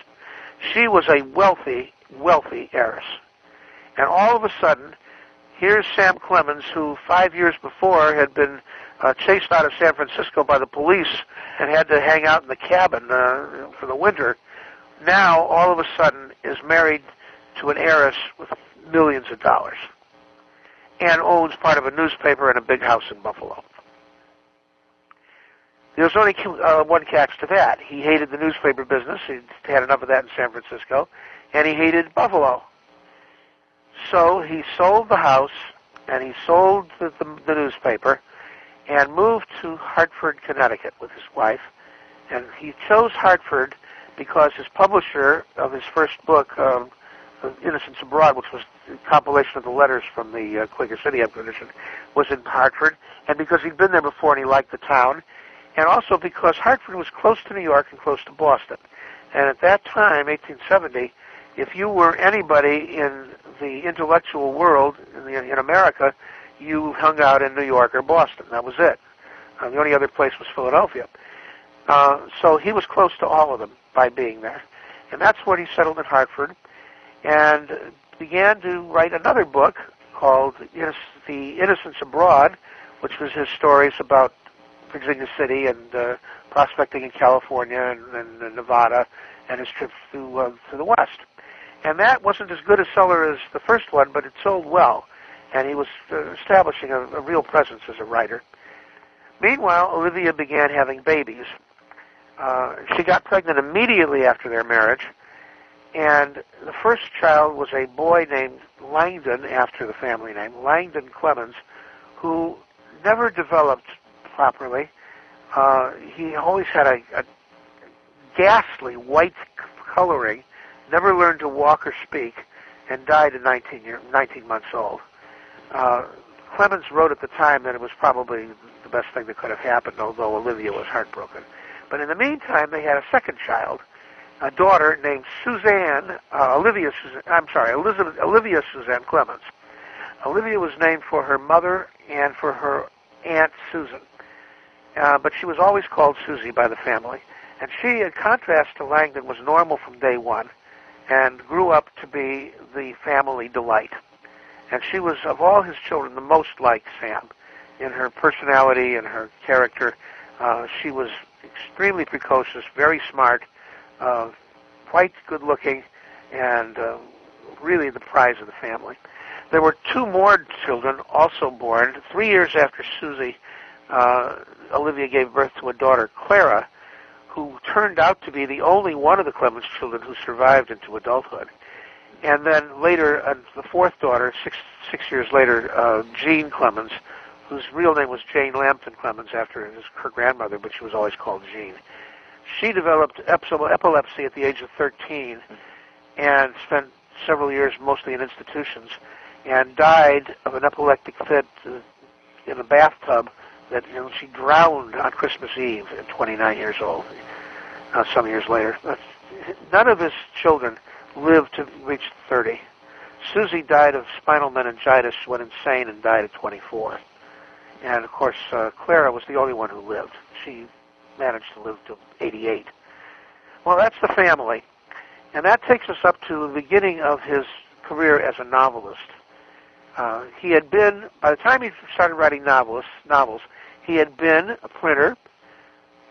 She was a wealthy, wealthy heiress. And all of a sudden, here's Sam Clemens, who five years before had been uh, chased out of San Francisco by the police and had to hang out in the cabin uh, for the winter. Now, all of a sudden, is married to an heiress with millions of dollars and owns part of a newspaper and a big house in Buffalo. There was only uh, one catch to that. He hated the newspaper business. He'd had enough of that in San Francisco, and he hated Buffalo. So he sold the house and he sold the, the, the newspaper and moved to Hartford, Connecticut with his wife. And he chose Hartford because his publisher of his first book, um, Innocents Abroad, which was a compilation of the letters from the uh, Quaker City expedition, was in Hartford, and because he'd been there before and he liked the town, and also because Hartford was close to New York and close to Boston. And at that time, 1870, if you were anybody in the intellectual world in, the, in America, you hung out in New York or Boston. That was it. Uh, the only other place was Philadelphia. Uh, so he was close to all of them by being there. And that's what he settled in Hartford and began to write another book called The Innocents Abroad, which was his stories about Virginia City and uh, prospecting in California and, and Nevada and his trip to, uh, to the West. And that wasn't as good a seller as the first one, but it sold well. And he was uh, establishing a, a real presence as a writer. Meanwhile, Olivia began having babies. Uh, she got pregnant immediately after their marriage, and the first child was a boy named Langdon, after the family name, Langdon Clemens, who never developed properly. Uh, he always had a, a ghastly white coloring, never learned to walk or speak, and died at 19, year, 19 months old. Uh, Clemens wrote at the time that it was probably the best thing that could have happened, although Olivia was heartbroken. But in the meantime, they had a second child, a daughter named Suzanne, uh, Olivia Suzanne, I'm sorry, Elizabeth, Olivia Suzanne Clemens. Olivia was named for her mother and for her aunt Susan. Uh, but she was always called Susie by the family. And she, in contrast to Langdon, was normal from day one and grew up to be the family delight. And she was, of all his children, the most like Sam in her personality and her character. Uh, she was extremely precocious, very smart, uh, quite good looking, and uh, really the prize of the family. There were two more children also born. Three years after Susie, uh, Olivia gave birth to a daughter, Clara, who turned out to be the only one of the Clemens children who survived into adulthood. And then later, uh, the fourth daughter, six six years later, uh, Jean Clemens, whose real name was Jane Lampton Clemens after his, her grandmother, but she was always called Jean. She developed epilepsy at the age of 13 and spent several years mostly in institutions and died of an epileptic fit uh, in a bathtub that you know she drowned on Christmas Eve at 29 years old. Uh, some years later, none of his children lived to reach 30. Susie died of spinal meningitis, went insane, and died at 24. And of course, uh, Clara was the only one who lived. She managed to live to 88. Well, that's the family. And that takes us up to the beginning of his career as a novelist. Uh, he had been, by the time he started writing novels, novels, he had been a printer,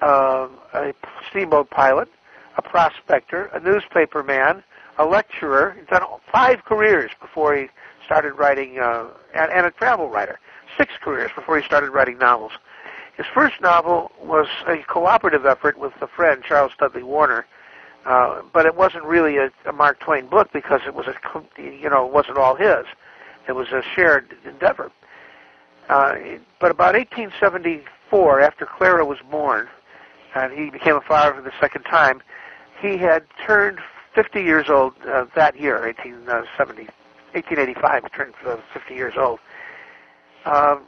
uh, a steamboat pilot, a prospector, a newspaper man, a lecturer. He'd done five careers before he started writing, uh, and, and a travel writer. Six careers before he started writing novels. His first novel was a cooperative effort with a friend, Charles Dudley Warner, uh, but it wasn't really a, a Mark Twain book because it was a, you know, it wasn't all his. It was a shared endeavor. Uh, but about 1874, after Clara was born, and he became a father for the second time, he had turned 50 years old uh, that year, 1870, 1885. Turned uh, 50 years old. Um,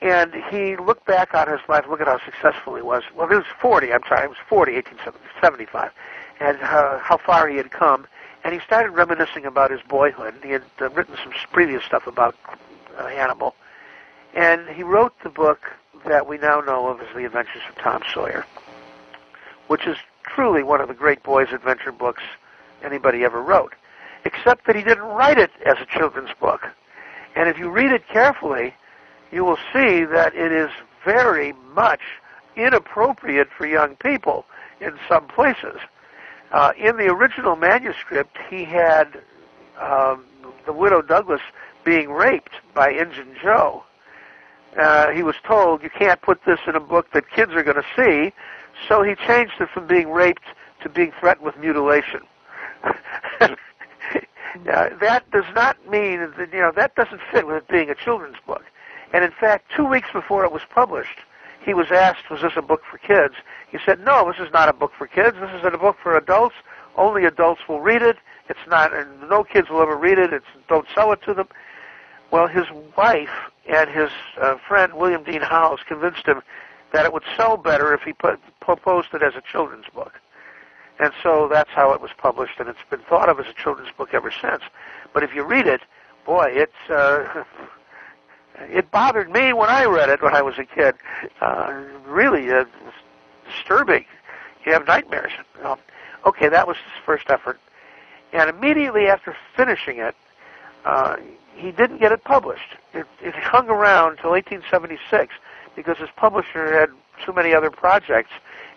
and he looked back on his life, look at how successful he was. Well, he was 40, I'm sorry, he was 40, 1875, and uh, how far he had come. And he started reminiscing about his boyhood. He had uh, written some previous stuff about uh, Hannibal. And he wrote the book that we now know of as The Adventures of Tom Sawyer, which is truly one of the great boys' adventure books anybody ever wrote, except that he didn't write it as a children's book. And if you read it carefully, you will see that it is very much inappropriate for young people in some places. Uh, in the original manuscript, he had um, the widow Douglas being raped by Injun Joe. Uh, he was told, you can't put this in a book that kids are going to see, so he changed it from being raped to being threatened with mutilation. uh, that does not mean that, you know, that doesn't fit with it being a children's book. And in fact, two weeks before it was published, he was asked, was this a book for kids? He said, no, this is not a book for kids. This is a book for adults. Only adults will read it. It's not, and no kids will ever read it. It's, don't sell it to them. Well, his wife and his uh, friend William Dean Howells convinced him that it would sell better if he put, proposed it as a children's book. And so that's how it was published, and it's been thought of as a children's book ever since. But if you read it, boy, it's uh, it bothered me when I read it when I was a kid. Uh, really uh, disturbing. You have nightmares. Um, okay, that was his first effort. And immediately after finishing it, uh, he didn't get it published. It, it hung around until 1876 because his publisher had too many other projects,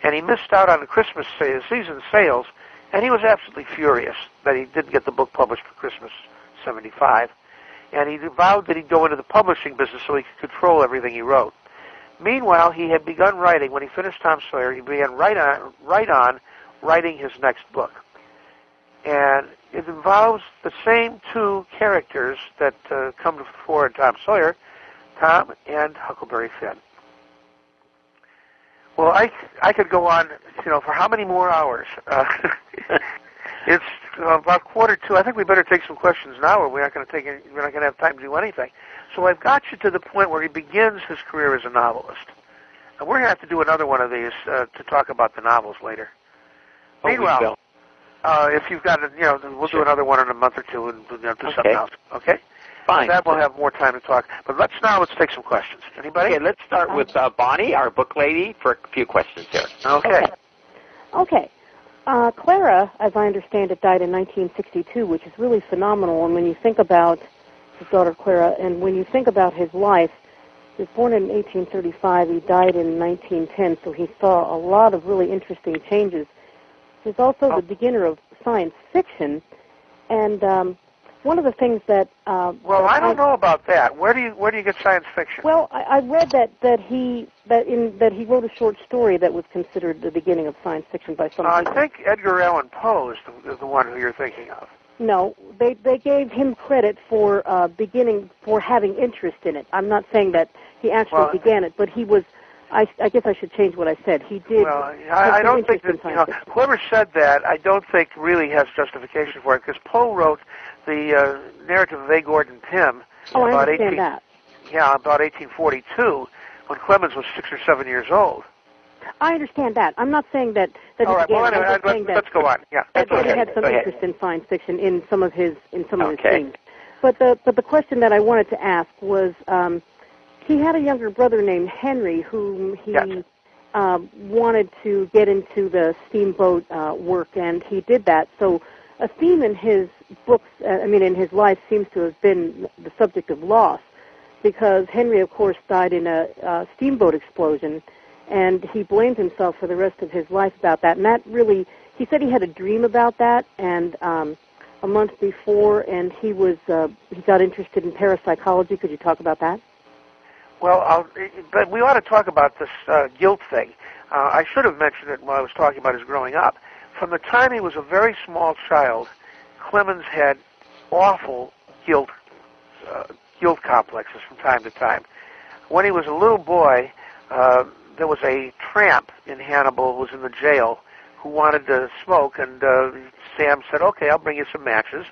and he missed out on the Christmas season sales, and he was absolutely furious that he didn't get the book published for Christmas 75 and he vowed that he'd go into the publishing business so he could control everything he wrote. Meanwhile, he had begun writing. When he finished Tom Sawyer, he began right on, right on writing his next book. And it involves the same two characters that uh, come before Tom Sawyer, Tom and Huckleberry Finn. Well, I I could go on, you know, for how many more hours? Uh, it's uh, about quarter to. I think we better take some questions now, or we're not going to take. Any, we're not going to have time to do anything. So I've got you to the point where he begins his career as a novelist, and we're going to have to do another one of these uh, to talk about the novels later. Oh, Meanwhile, uh, if you've got, you know, we'll sure. do another one in a month or two and you know, do okay. something else. Okay. Fine. That we'll have more time to talk. But let's now let's take some questions. Anybody? Okay, let's start with uh, Bonnie, our book lady, for a few questions here. Okay. Okay. okay. Uh, Clara, as I understand it, died in 1962, which is really phenomenal. And when you think about his daughter Clara, and when you think about his life, He was born in 1835. He died in 1910, so he saw a lot of really interesting changes. He's also Oh. the beginner of science fiction, and um, one of the things that uh, Well, that I don't know about that. Where do you where do you get science fiction? Well, I, I read that that he that in that he wrote a short story that was considered the beginning of science fiction by some Uh, I think Edgar Allan Poe is the, is the one who you're thinking of. No, they they gave him credit for uh, beginning for having interest in it. I'm not saying that he actually Well- began it, but he was. I, I guess I should change what I said. He did. Well, I, I don't think that you know whoever said that. I don't think really has justification for it because Poe wrote the uh, narrative of A. Gordon Pym Oh, I about understand 18 that. yeah about 1842 when Clemens was six or seven years old. I understand that. I'm not saying that that All right, began. well it. I'm anyway, let's, that let's go on. Yeah, that, he had some interest in science fiction in some of his in some of his things. But the but the question that I wanted to ask was, um, he had a younger brother named Henry whom he Yes. um, wanted to get into the steamboat uh, work, and he did that. So a theme in his books, uh, I mean, in his life, seems to have been the subject of loss, because Henry, of course, died in a uh, steamboat explosion, and he blamed himself for the rest of his life about that. And that really, he said he had a dream about that, and um, a month before, and he was uh, he got interested in parapsychology. Could you talk about that? Well, I'll, but we ought to talk about this uh, guilt thing. Uh, I should have mentioned it while I was talking about his growing up. From the time he was a very small child, Clemens had awful guilt uh, guilt complexes from time to time. When he was a little boy, uh, there was a tramp in Hannibal who was in the jail who wanted to smoke, and uh, Sam said, "Okay, I'll bring you some matches."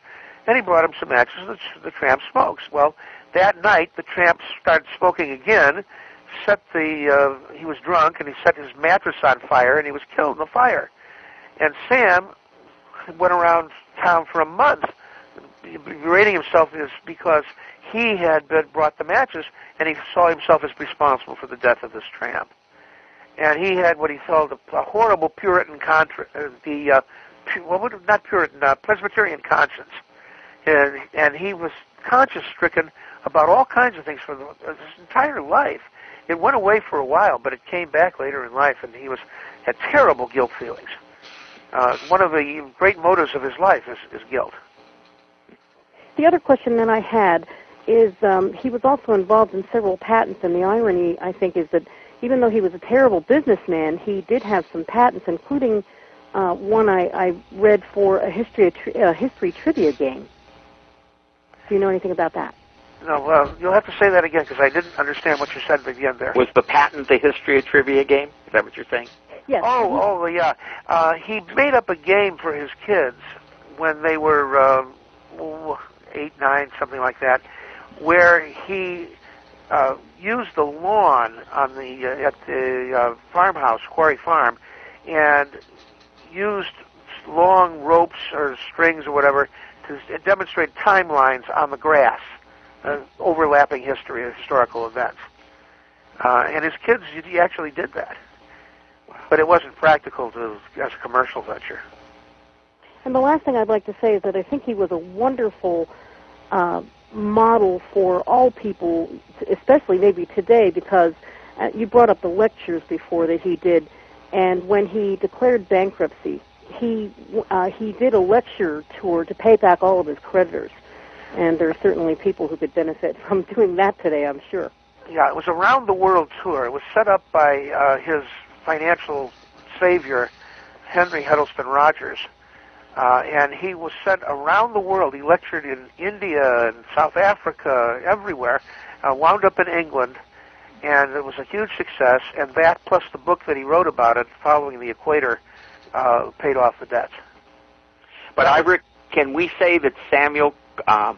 And he brought him some matches. and The, the tramp smokes. Well, that night, the tramp started smoking again. Set the uh, he was drunk, and he set his mattress on fire, and he was killed in the fire. And Sam went around town for a month berating himself is because he had been brought the matches and he saw himself as responsible for the death of this tramp. And he had what he called a, a horrible Puritan contra- uh, the uh, pu- well, not Puritan, uh, Presbyterian conscience, and and he was conscience stricken about all kinds of things for the, uh, his entire life. It went away for a while, but it came back later in life, and he was had terrible guilt feelings. Uh, one of the great motives of his life is, is guilt. The other question that I had is um, he was also involved in several patents, and the irony, I think, is that even though he was a terrible businessman, he did have some patents, including uh, one I, I read for a history a tri- uh, history trivia game. Do you know anything about that? No, uh, you'll have to say that again because I didn't understand what you said at the end there. Was the patent the history of trivia game? Is that what you're saying? Yes. Oh, oh, yeah. Uh, he made up a game for his kids when they were uh, oh, eight, nine, something like that, where he uh, used the lawn on the uh, at the uh, farmhouse, Quarry Farm, and used long ropes or strings or whatever to demonstrate timelines on the grass, uh, overlapping history, historical events. Uh, and his kids, he actually did that but it wasn't practical to as a commercial venture. And the last thing I'd like to say is that I think he was a wonderful uh, model for all people, especially maybe today, because uh, you brought up the lectures before that he did, and when he declared bankruptcy, he uh, he did a lecture tour to pay back all of his creditors, and there are certainly people who could benefit from doing that today, I'm sure. Yeah, it was a round the world tour. It was set up by uh, his financial savior, Henry Huddleston Rogers, uh, and he was sent around the world. He lectured in India and South Africa, everywhere. Uh, wound up in England, and it was a huge success. And that, plus the book that he wrote about it, following the equator, uh, paid off the debts. But I re- can we say that Samuel um,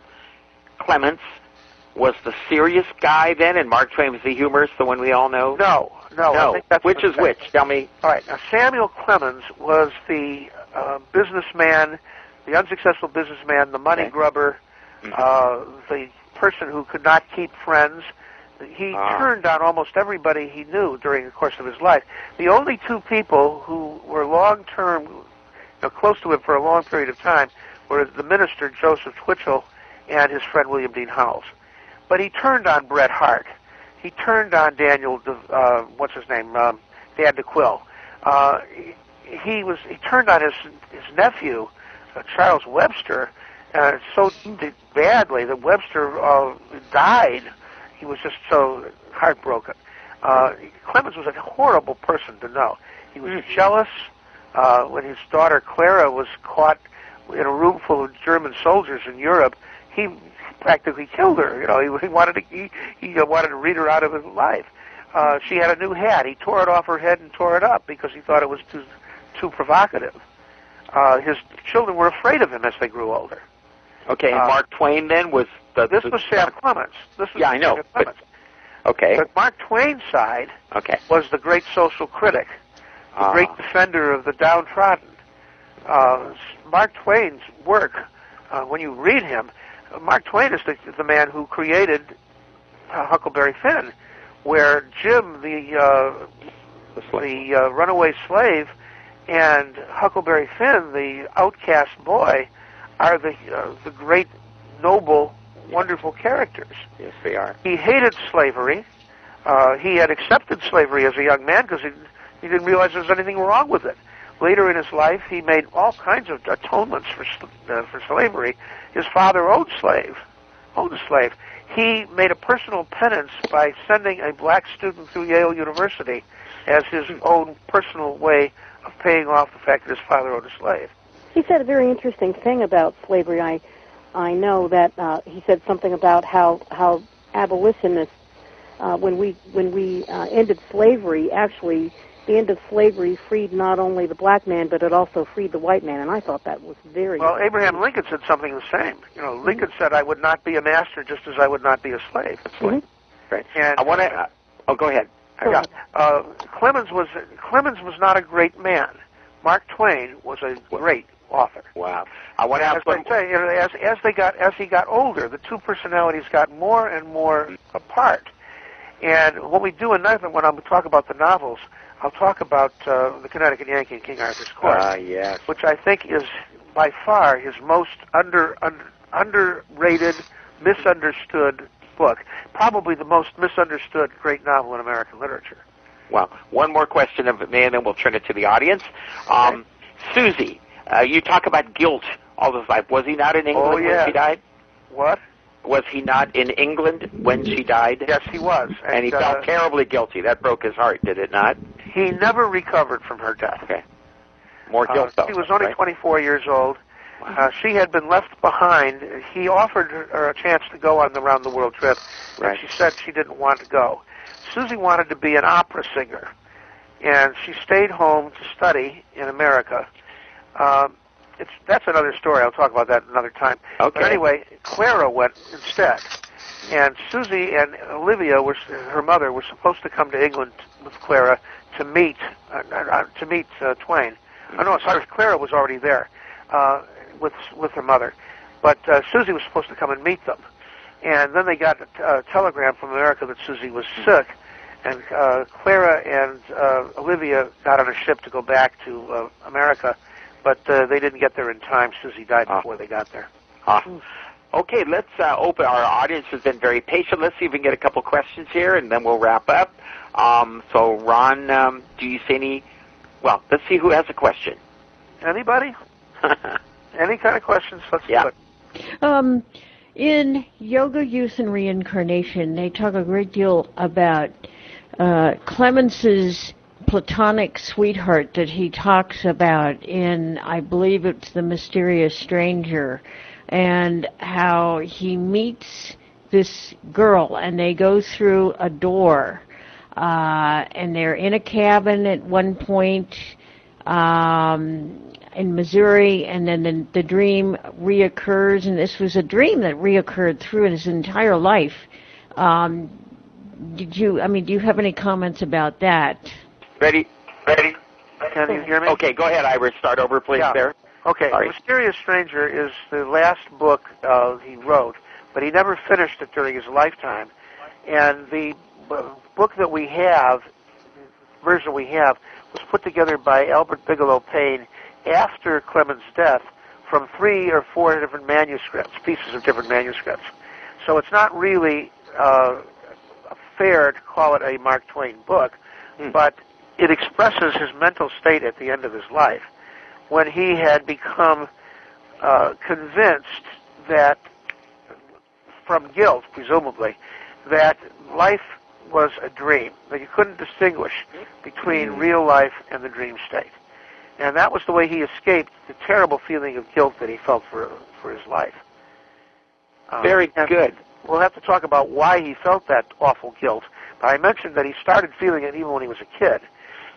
Clements was the serious guy then, and Mark Twain was the humorist, the one we all know? No, no. I No. think that's Which is which? Tell me. All right. Now, Samuel Clemens was the uh, businessman, the unsuccessful businessman, the money Okay. grubber, Mhm. uh, the person who could not keep friends. He Ah. turned on almost everybody he knew during the course of his life. The only two people who were long-term, you know, close to him for a long period of time, were the minister Joseph Twichell and his friend William Dean Howells. But he turned on Bret Harte. He turned on Daniel, uh, what's his name, um, Dan DeQuille. Uh, he, was he turned on his his nephew, uh, Charles Webster, uh, so badly that Webster uh, died. He was just so heartbroken. Uh, Clemens was a horrible person to know. He was Mhm. jealous. Uh, when his daughter Clara was caught in a room full of German soldiers in Europe, he practically killed her. You know, he, he wanted to he, he uh, wanted to read her out of his life. Uh, she had a new hat. He tore it off her head and tore it up because he thought it was too too provocative. Uh, his children were afraid of him as they grew older. Okay, and Uh, Mark Twain then was the. This the- was Sam Clemens. This was Yeah, I know, but- Clemens. Okay. But Mark Twain's side Okay. was the great social critic, the Ah. great defender of the downtrodden. Uh, Mark Twain's work, uh, when you read him, uh, Mark Twain is the, the man who created uh, Huckleberry Finn, where Jim, the uh, The the uh, runaway slave, and Huckleberry Finn, the outcast boy, are the uh, the great, noble, wonderful characters. Yes, they are. He hated slavery. Uh, he had accepted slavery as a young man because he, he didn't realize there was anything wrong with it. Later in his life, he made all kinds of atonements for uh, for slavery. His father owned slave, owned a slave. He made a personal penance by sending a black student through Yale University as his own personal way of paying off the fact that his father owned a slave. He said a very interesting thing about slavery. I I know that uh, he said something about how how abolitionists uh, when we when we uh, ended slavery actually the end of slavery freed not only the black man but it also freed the white man and I thought that was very Well, Abraham Lincoln said something the same. You know, Lincoln said, "I would not be a master just as I would not be a slave." Mhm. Right. And I want to. Uh, oh, go ahead. Go Yeah. ahead. Uh, Clemens was Clemens was not a great man. Mark Twain was a great author. Wow. I want to As ask I one. say, you know, as as they got as he got older, the two personalities got more and more apart. And what we do in Knife, when I'm talk about the novels, I'll talk about uh, the Connecticut Yankee and King Arthur's Court, Ah, yes. which I think is by far his most under, under underrated, misunderstood book. Probably the most misunderstood great novel in American literature. Well, one more question of me, and then we'll turn it to the audience. Um, Susie, uh, you talk about guilt all his life. Was he not in England Oh, when yeah. she died? What? Was he not in England when she died? Yes, he was. And he uh, felt terribly guilty. That broke his heart, did it not? He never recovered from her death. Okay. More guilt, Uh, she was only right? 24 years old. Uh, she had been left behind. He offered her a chance to go on the round the world trip, Right. and she said she didn't want to go. Susie wanted to be an opera singer, and she stayed home to study in America. Um, it's that's another story. I'll talk about that another time. Okay. But anyway, Clara went instead, and Susie and Olivia were her mother were supposed to come to England with Clara to meet uh, uh, to meet uh, Twain. Oh no, sorry, Clara was already there uh, with with her mother, but uh, Susie was supposed to come and meet them. And then they got a, a telegram from America that Susie was sick, and uh, Clara and uh, Olivia got on a ship to go back to uh, America, but uh, they didn't get there in time. Susie died Ah. before they got there. Ah. Okay, let's uh, open. Our audience has been very patient. Let's see if we can get a couple questions here, and then we'll wrap up. Um, so, Ron, um, do you see any? Well, let's see who has a question. Anybody? Any kind of questions? Let's Yeah. do. Um, in Yoga, Youth, and Reincarnation, they talk a great deal about uh, Clemens's platonic sweetheart that he talks about in, I believe it's The Mysterious Stranger, and how he meets this girl and they go through a door. Uh, and they're in a cabin at one point um, in Missouri, and then the, the dream reoccurs, and this was a dream that reoccurred through his entire life. Um, did you? I mean, do you have any comments about that? Ready? Ready? Can you hear me? Okay, go ahead, Iris. Start over, please. Yeah. There. Okay, Sorry. Mysterious Stranger is the last book uh, he wrote, but he never finished it during his lifetime. And the b- book that we have, version we have, was put together by Albert Bigelow Paine after Clemens' death from three or four different manuscripts, pieces of different manuscripts. So it's not really uh, a fair to call it a Mark Twain book, Hmm. but it expresses his mental state at the end of his life when he had become uh, convinced that, from guilt, presumably, that life was a dream, that you couldn't distinguish between real life and the dream state. And that was the way he escaped the terrible feeling of guilt that he felt for, for his life. Uh, Very good. We'll have to talk about why he felt that awful guilt. But I mentioned that he started feeling it even when he was a kid,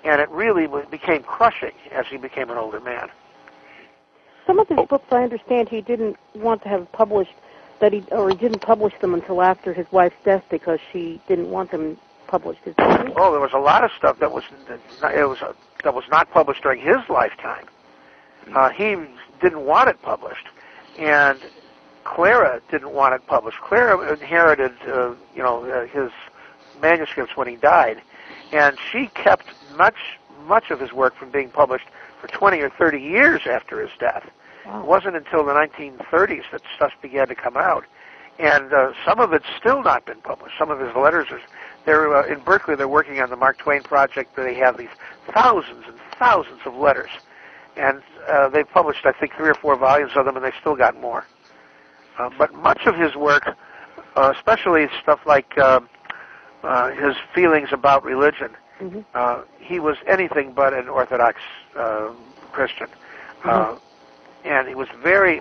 and it really w- became crushing as he became an older man. Some of his Oh. books, I understand, he didn't want to have published that he or he didn't publish them until after his wife's death because she didn't want them published. Is that? Oh, there was a lot of stuff that was it was that was not published during his lifetime. Uh, he didn't want it published, and Clara didn't want it published. Clara inherited, uh, you know, uh, his manuscripts when he died, and she kept much much of his work from being published for 20 or 30 years after his death. It wasn't until the 1930s that stuff began to come out, and uh, some of it's still not been published. Some of his letters are. They're uh, in Berkeley. They're working on the Mark Twain project. Where they have these thousands and thousands of letters, and uh, they've published, I think, three or four volumes of them, and they still got more. Uh, but much of his work, uh, especially stuff like uh, uh, his feelings about religion, Mhm. uh, he was anything but an Orthodox uh, Christian. Uh, and he was very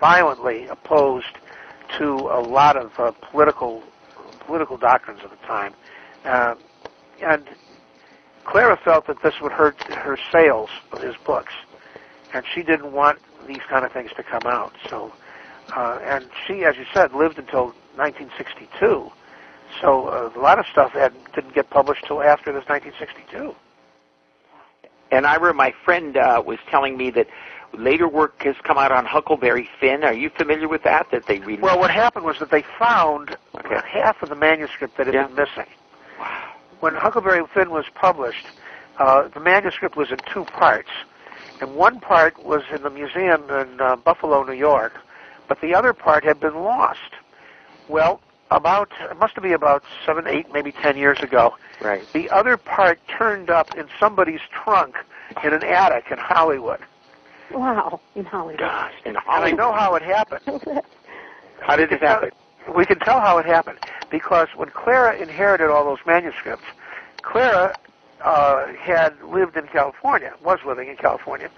violently opposed to a lot of uh, political political doctrines of the time. Uh, and Clara felt that this would hurt her sales of his books, and she didn't want these kind of things to come out. So, uh, and she, as you said, lived until 1962. So uh, a lot of stuff had, didn't get published till after this 1962. And I remember my friend uh, was telling me that later work has come out on Huckleberry Finn. Are you familiar with that? That they really Well, what happened was that they found Okay. half of the manuscript that had Yeah. been missing. Wow. When Huckleberry Finn was published, uh, the manuscript was in two parts, and one part was in the museum in uh, Buffalo, New York, but the other part had been lost. Well, about it must have been about seven, eight, maybe ten years ago. Right. The other part turned up in somebody's trunk in an attic in Hollywood. Wow, in Hollywood. Gosh, in And I Hollywood. know how it happened. How did it happen? We can tell how it happened because when Clara inherited all those manuscripts, Clara uh, had lived in California, was living in California.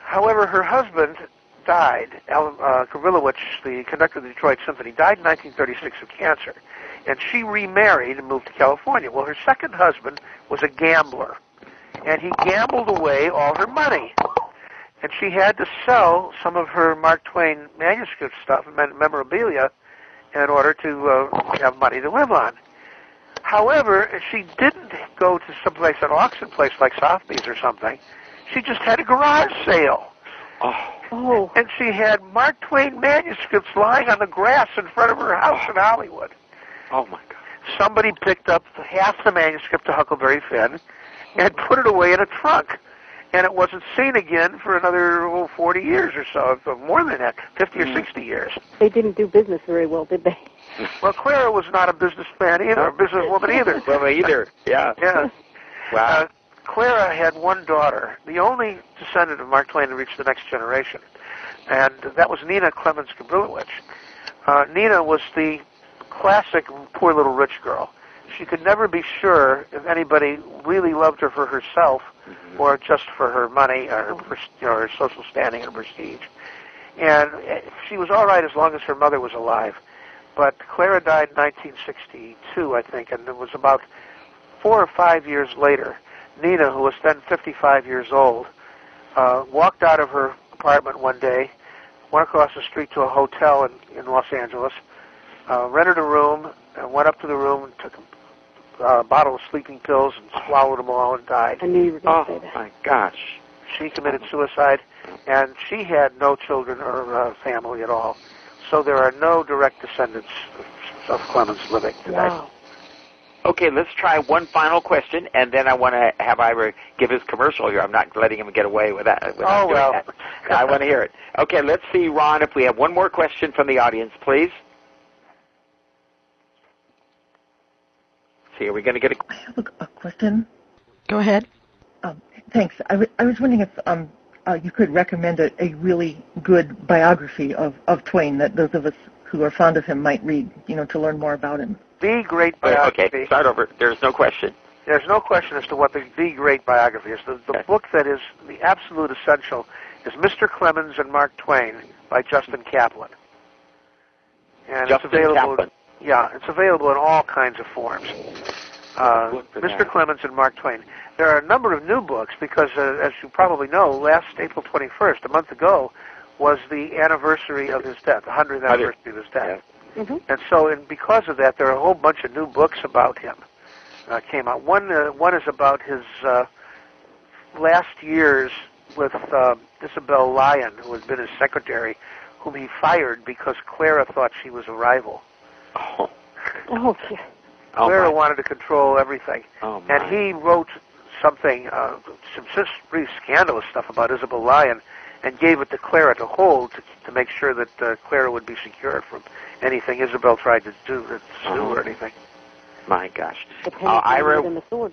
However, her husband died. Alan uh, Gabrilowitsch, the conductor of the Detroit Symphony, died in 1936 of cancer, and she remarried and moved to California. Well, her second husband was a gambler, and he gambled away all her money and she had to sell some of her Mark Twain manuscript stuff and memorabilia in order to uh, have money to live on. However, she didn't go to someplace, an auction place like Sotheby's or something. She just had a garage sale. Oh, Oh, And she had Mark Twain manuscripts lying on the grass in front of her house in Hollywood. oh my God. Somebody picked up half the manuscript to Huckleberry Finn and put it away in a trunk. And it wasn't seen again for another oh, 40 years or so, or more than that, 50 or Mm. 60 years. they didn't do business very well, did they? Well, Clara was not a businessman either, or a businesswoman either. Well, either. Yeah. Yeah. Wow. Uh, Clara had one daughter, the only descendant of Mark Twain to reach the next generation, and that was Nina Clemens Gabrilowitsch. Uh, Nina was the classic poor little rich girl. She could never be sure if anybody really loved her for herself or just for her money or her, you know, her social standing and prestige. And uh, she was all right as long as her mother was alive. But Clara died in 1962, I think, and it was about four or five years later, Nina, who was then 55 years old, uh, walked out of her apartment one day, went across the street to a hotel in, in Los Angeles, uh, rented a room, and went up to the room and took a uh, bottle of sleeping pills and swallowed them all and died. I knew you were going to Oh say that. my gosh. She committed suicide, and she had no children or uh, family at all. So there are no direct descendants of, of Clemens living today. Wow. Okay, let's try one final question, and then I want to have Ira give his commercial here. I'm not letting him get away with that. Oh, well. that. I want to hear it. Okay, let's see, Ron, if we have one more question from the audience, please. see, are we going to get a? I have a, a question. Go ahead. Um, thanks. I, w- I was wondering if um, uh, you could recommend a, a really good biography of, of Twain that those of us who are fond of him might read, you know, to learn more about him. The great biography. okay, start over. There's no question. There's no question as to what the, the great biography is. The, the Okay. book that is the absolute essential is Mr. Clemens and Mark Twain by Justin Kaplan. And Justin it's available. Kaplan. Yeah, it's available in all kinds of forms. Uh, Mr. that. Clemens and Mark Twain. There are a number of new books because, uh, as you probably know, last April 21st, a month ago, was the anniversary of his death, the 100th anniversary of his death. Hmm And so, and because of that, there are a whole bunch of new books about him uh, came out. One uh, one is about his uh, last years with uh, Isabel Lyon, who had been his secretary, whom he fired because Clara thought she was a rival. Oh, Oh, yeah. oh Clara my. wanted to control everything, Oh, my. and he wrote something, uh, some just pretty scandalous stuff about Isabel Lyon, and gave it to Clara to hold to, to make sure that uh, Clara would be secure from anything Isabel tried to do, to sue or anything. My gosh. The pen Uh, is mightier Ira, than the sword.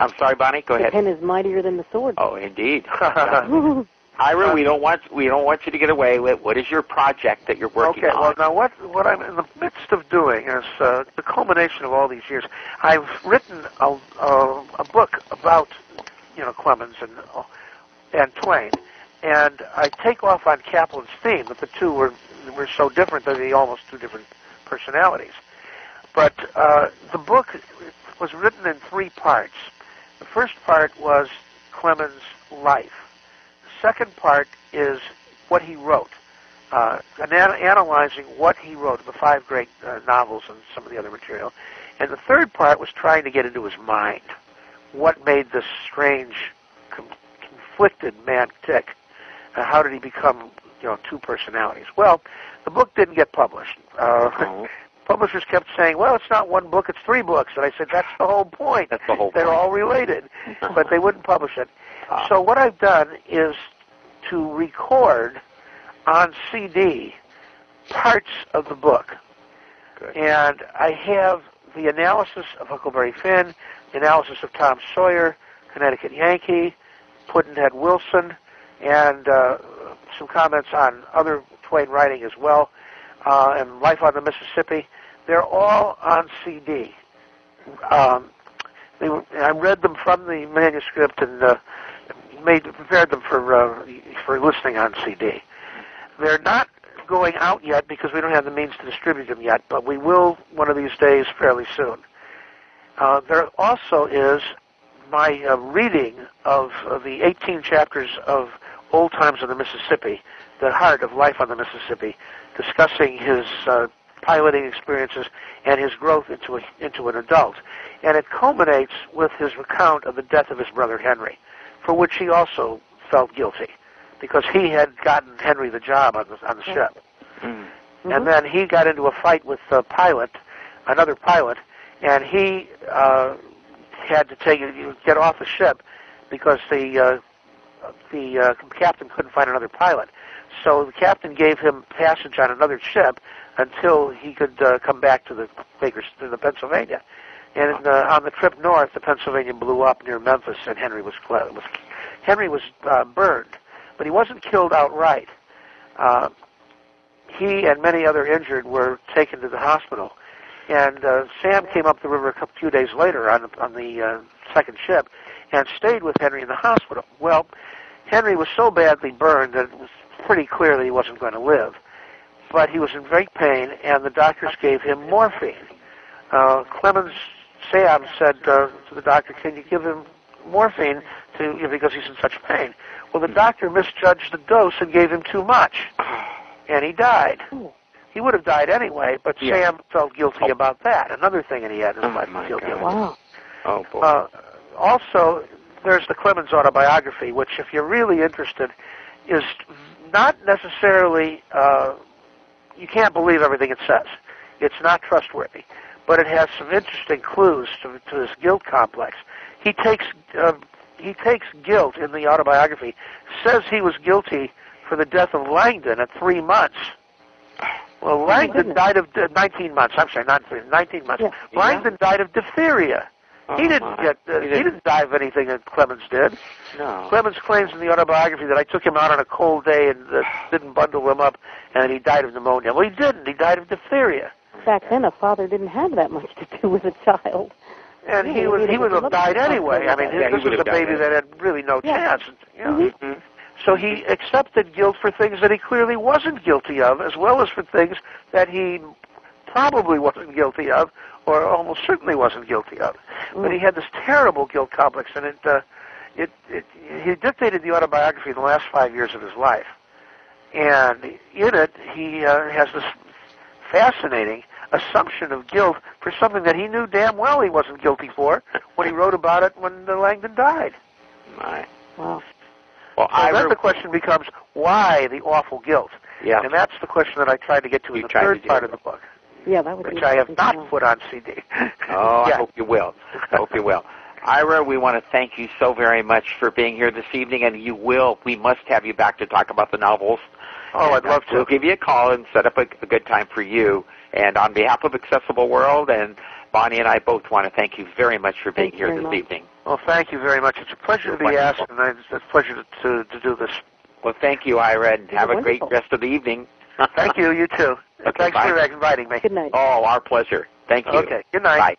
I'm sorry, Bonnie. Go the ahead. pen is mightier than the sword. Oh, indeed. Ira, we don't want we don't want you to get away with. What is your project that you're working okay, on? Okay. Well now what what I'm in the midst of doing is uh, the culmination of all these years. I've written a, a, a book about you know Clemens and and Twain, and I take off on Kaplan's theme that the two were were so different that they almost two different personalities. But uh, the book was written in three parts. The first part was Clemens' life. The second part is what he wrote uh, an- analyzing what he wrote, the five great uh, novels and some of the other material. And the third part was trying to get into his mind. What made this strange, com- conflicted man tick? Uh, how did he become, you know, two personalities? Well, the book didn't get published. Uh, Oh. Publishers kept saying, "Well, it's not one book; it's three books." And I said, "That's the whole point. That's the whole They're point. all related." but they wouldn't publish it. Ah. So what I've done is to record on CD parts of the book. Good. And I have the analysis of Huckleberry Finn, the analysis of Tom Sawyer, Connecticut Yankee, Pudd'nhead Wilson, and uh, some comments on other Twain writing as well, uh, and Life on the Mississippi. They're all on CD. Um, they were, I read them from the manuscript and uh, made prepared them for uh, for listening on CD. They're not going out yet because we don't have the means to distribute them yet, but we will one of these days fairly soon. Uh, there also is my uh, reading of uh, the 18 chapters of Old Times on the Mississippi, the heart of life on the Mississippi, discussing his uh, piloting experiences and his growth into a, into an adult, and it culminates with his recount of the death of his brother Henry, for which he also felt guilty, because he had gotten Henry the job on the on the ship. Mm. And then he got into a fight with the pilot, another pilot, and he uh, had to take get off the ship because the uh, the uh, captain couldn't find another pilot. So the captain gave him passage on another ship until he could uh, come back to the Baker's to the Pennsylvania. And uh, on the trip north, the Pennsylvania blew up near Memphis, and Henry was was Henry was uh, burned, but he wasn't killed outright. Uh, he and many other injured were taken to the hospital. And uh, Sam came up the river a few days later on on the uh, second ship and stayed with Henry in the hospital. Well, Henry was so badly burned that it was pretty clear that he wasn't going to live. But he was in great pain, and the doctors gave him morphine. Uh, Clemens Sam said uh, to the doctor, "Can you give him morphine to you know, because he's in such pain?" Well, the doctor misjudged the dose and gave him too much, and he died. He would have died anyway, but Yeah. Sam felt guilty about that. Another thing that he had in his Oh, life guilty. Wow. Oh boy. Uh, also, there's the Clemens autobiography, which, if you're really interested, is not necessarily. Uh, you can't believe everything it says. It's not trustworthy, but it has some interesting clues to, to this guilt complex. He takes uh, he takes guilt in the autobiography. Says he was guilty for the death of Langdon at three months. Well, Langdon died of uh, 19 months. I'm sorry, not 19 months. Yeah. Langdon died of diphtheria. He Oh, didn't my. get. Uh, He he, didn't- didn't die of anything that Clemens did. No. Clemens claims in the autobiography that I took him out on a cold day and uh, didn't bundle him up, and he died of pneumonia. Well, he didn't. He died of diphtheria. Back then, a father didn't have that much to do with a child. And Yeah, he he was he would have died anyway. I mean, hospital. Yeah, this was a baby that had really no Yeah. chance. You know. Mhm. Mhm. So he accepted guilt for things that he clearly wasn't guilty of, as well as for things that he probably wasn't guilty of, or almost certainly wasn't guilty of. But he had this terrible guilt complex, and it, uh, it, it, he dictated the autobiography in the last five years of his life. And in it, he uh, has this fascinating assumption of guilt for something that he knew damn well he wasn't guilty for when he wrote about it when uh, Langdon died. My. Wow. Well, So I then re- the question becomes, why the awful guilt? yeah. And that's the question that I tried to get to You in the tried to third part of the book, Yeah, that would which be I have interesting to know. not put on CD. Oh, I hope you will. I hope you will. Ira, we want to thank you so very much for being here this evening, and you will. We must have you back to talk about the novels. Oh, I'd uh, love to. We'll give you a call and set up a, a good time for you. And on behalf of Accessible World and Bonnie and I both want to thank you very much for being Thank here this much. evening. Well, thank you very much. It's a pleasure to be Wonderful. asked, and it's a pleasure to, to, to do this. Well, thank you, Ira, and have a great rest of the evening. Thank you. You too. Okay, Thanks bye. for inviting me. Good night. Oh, our pleasure. Thank you. Okay. Good night. Bye.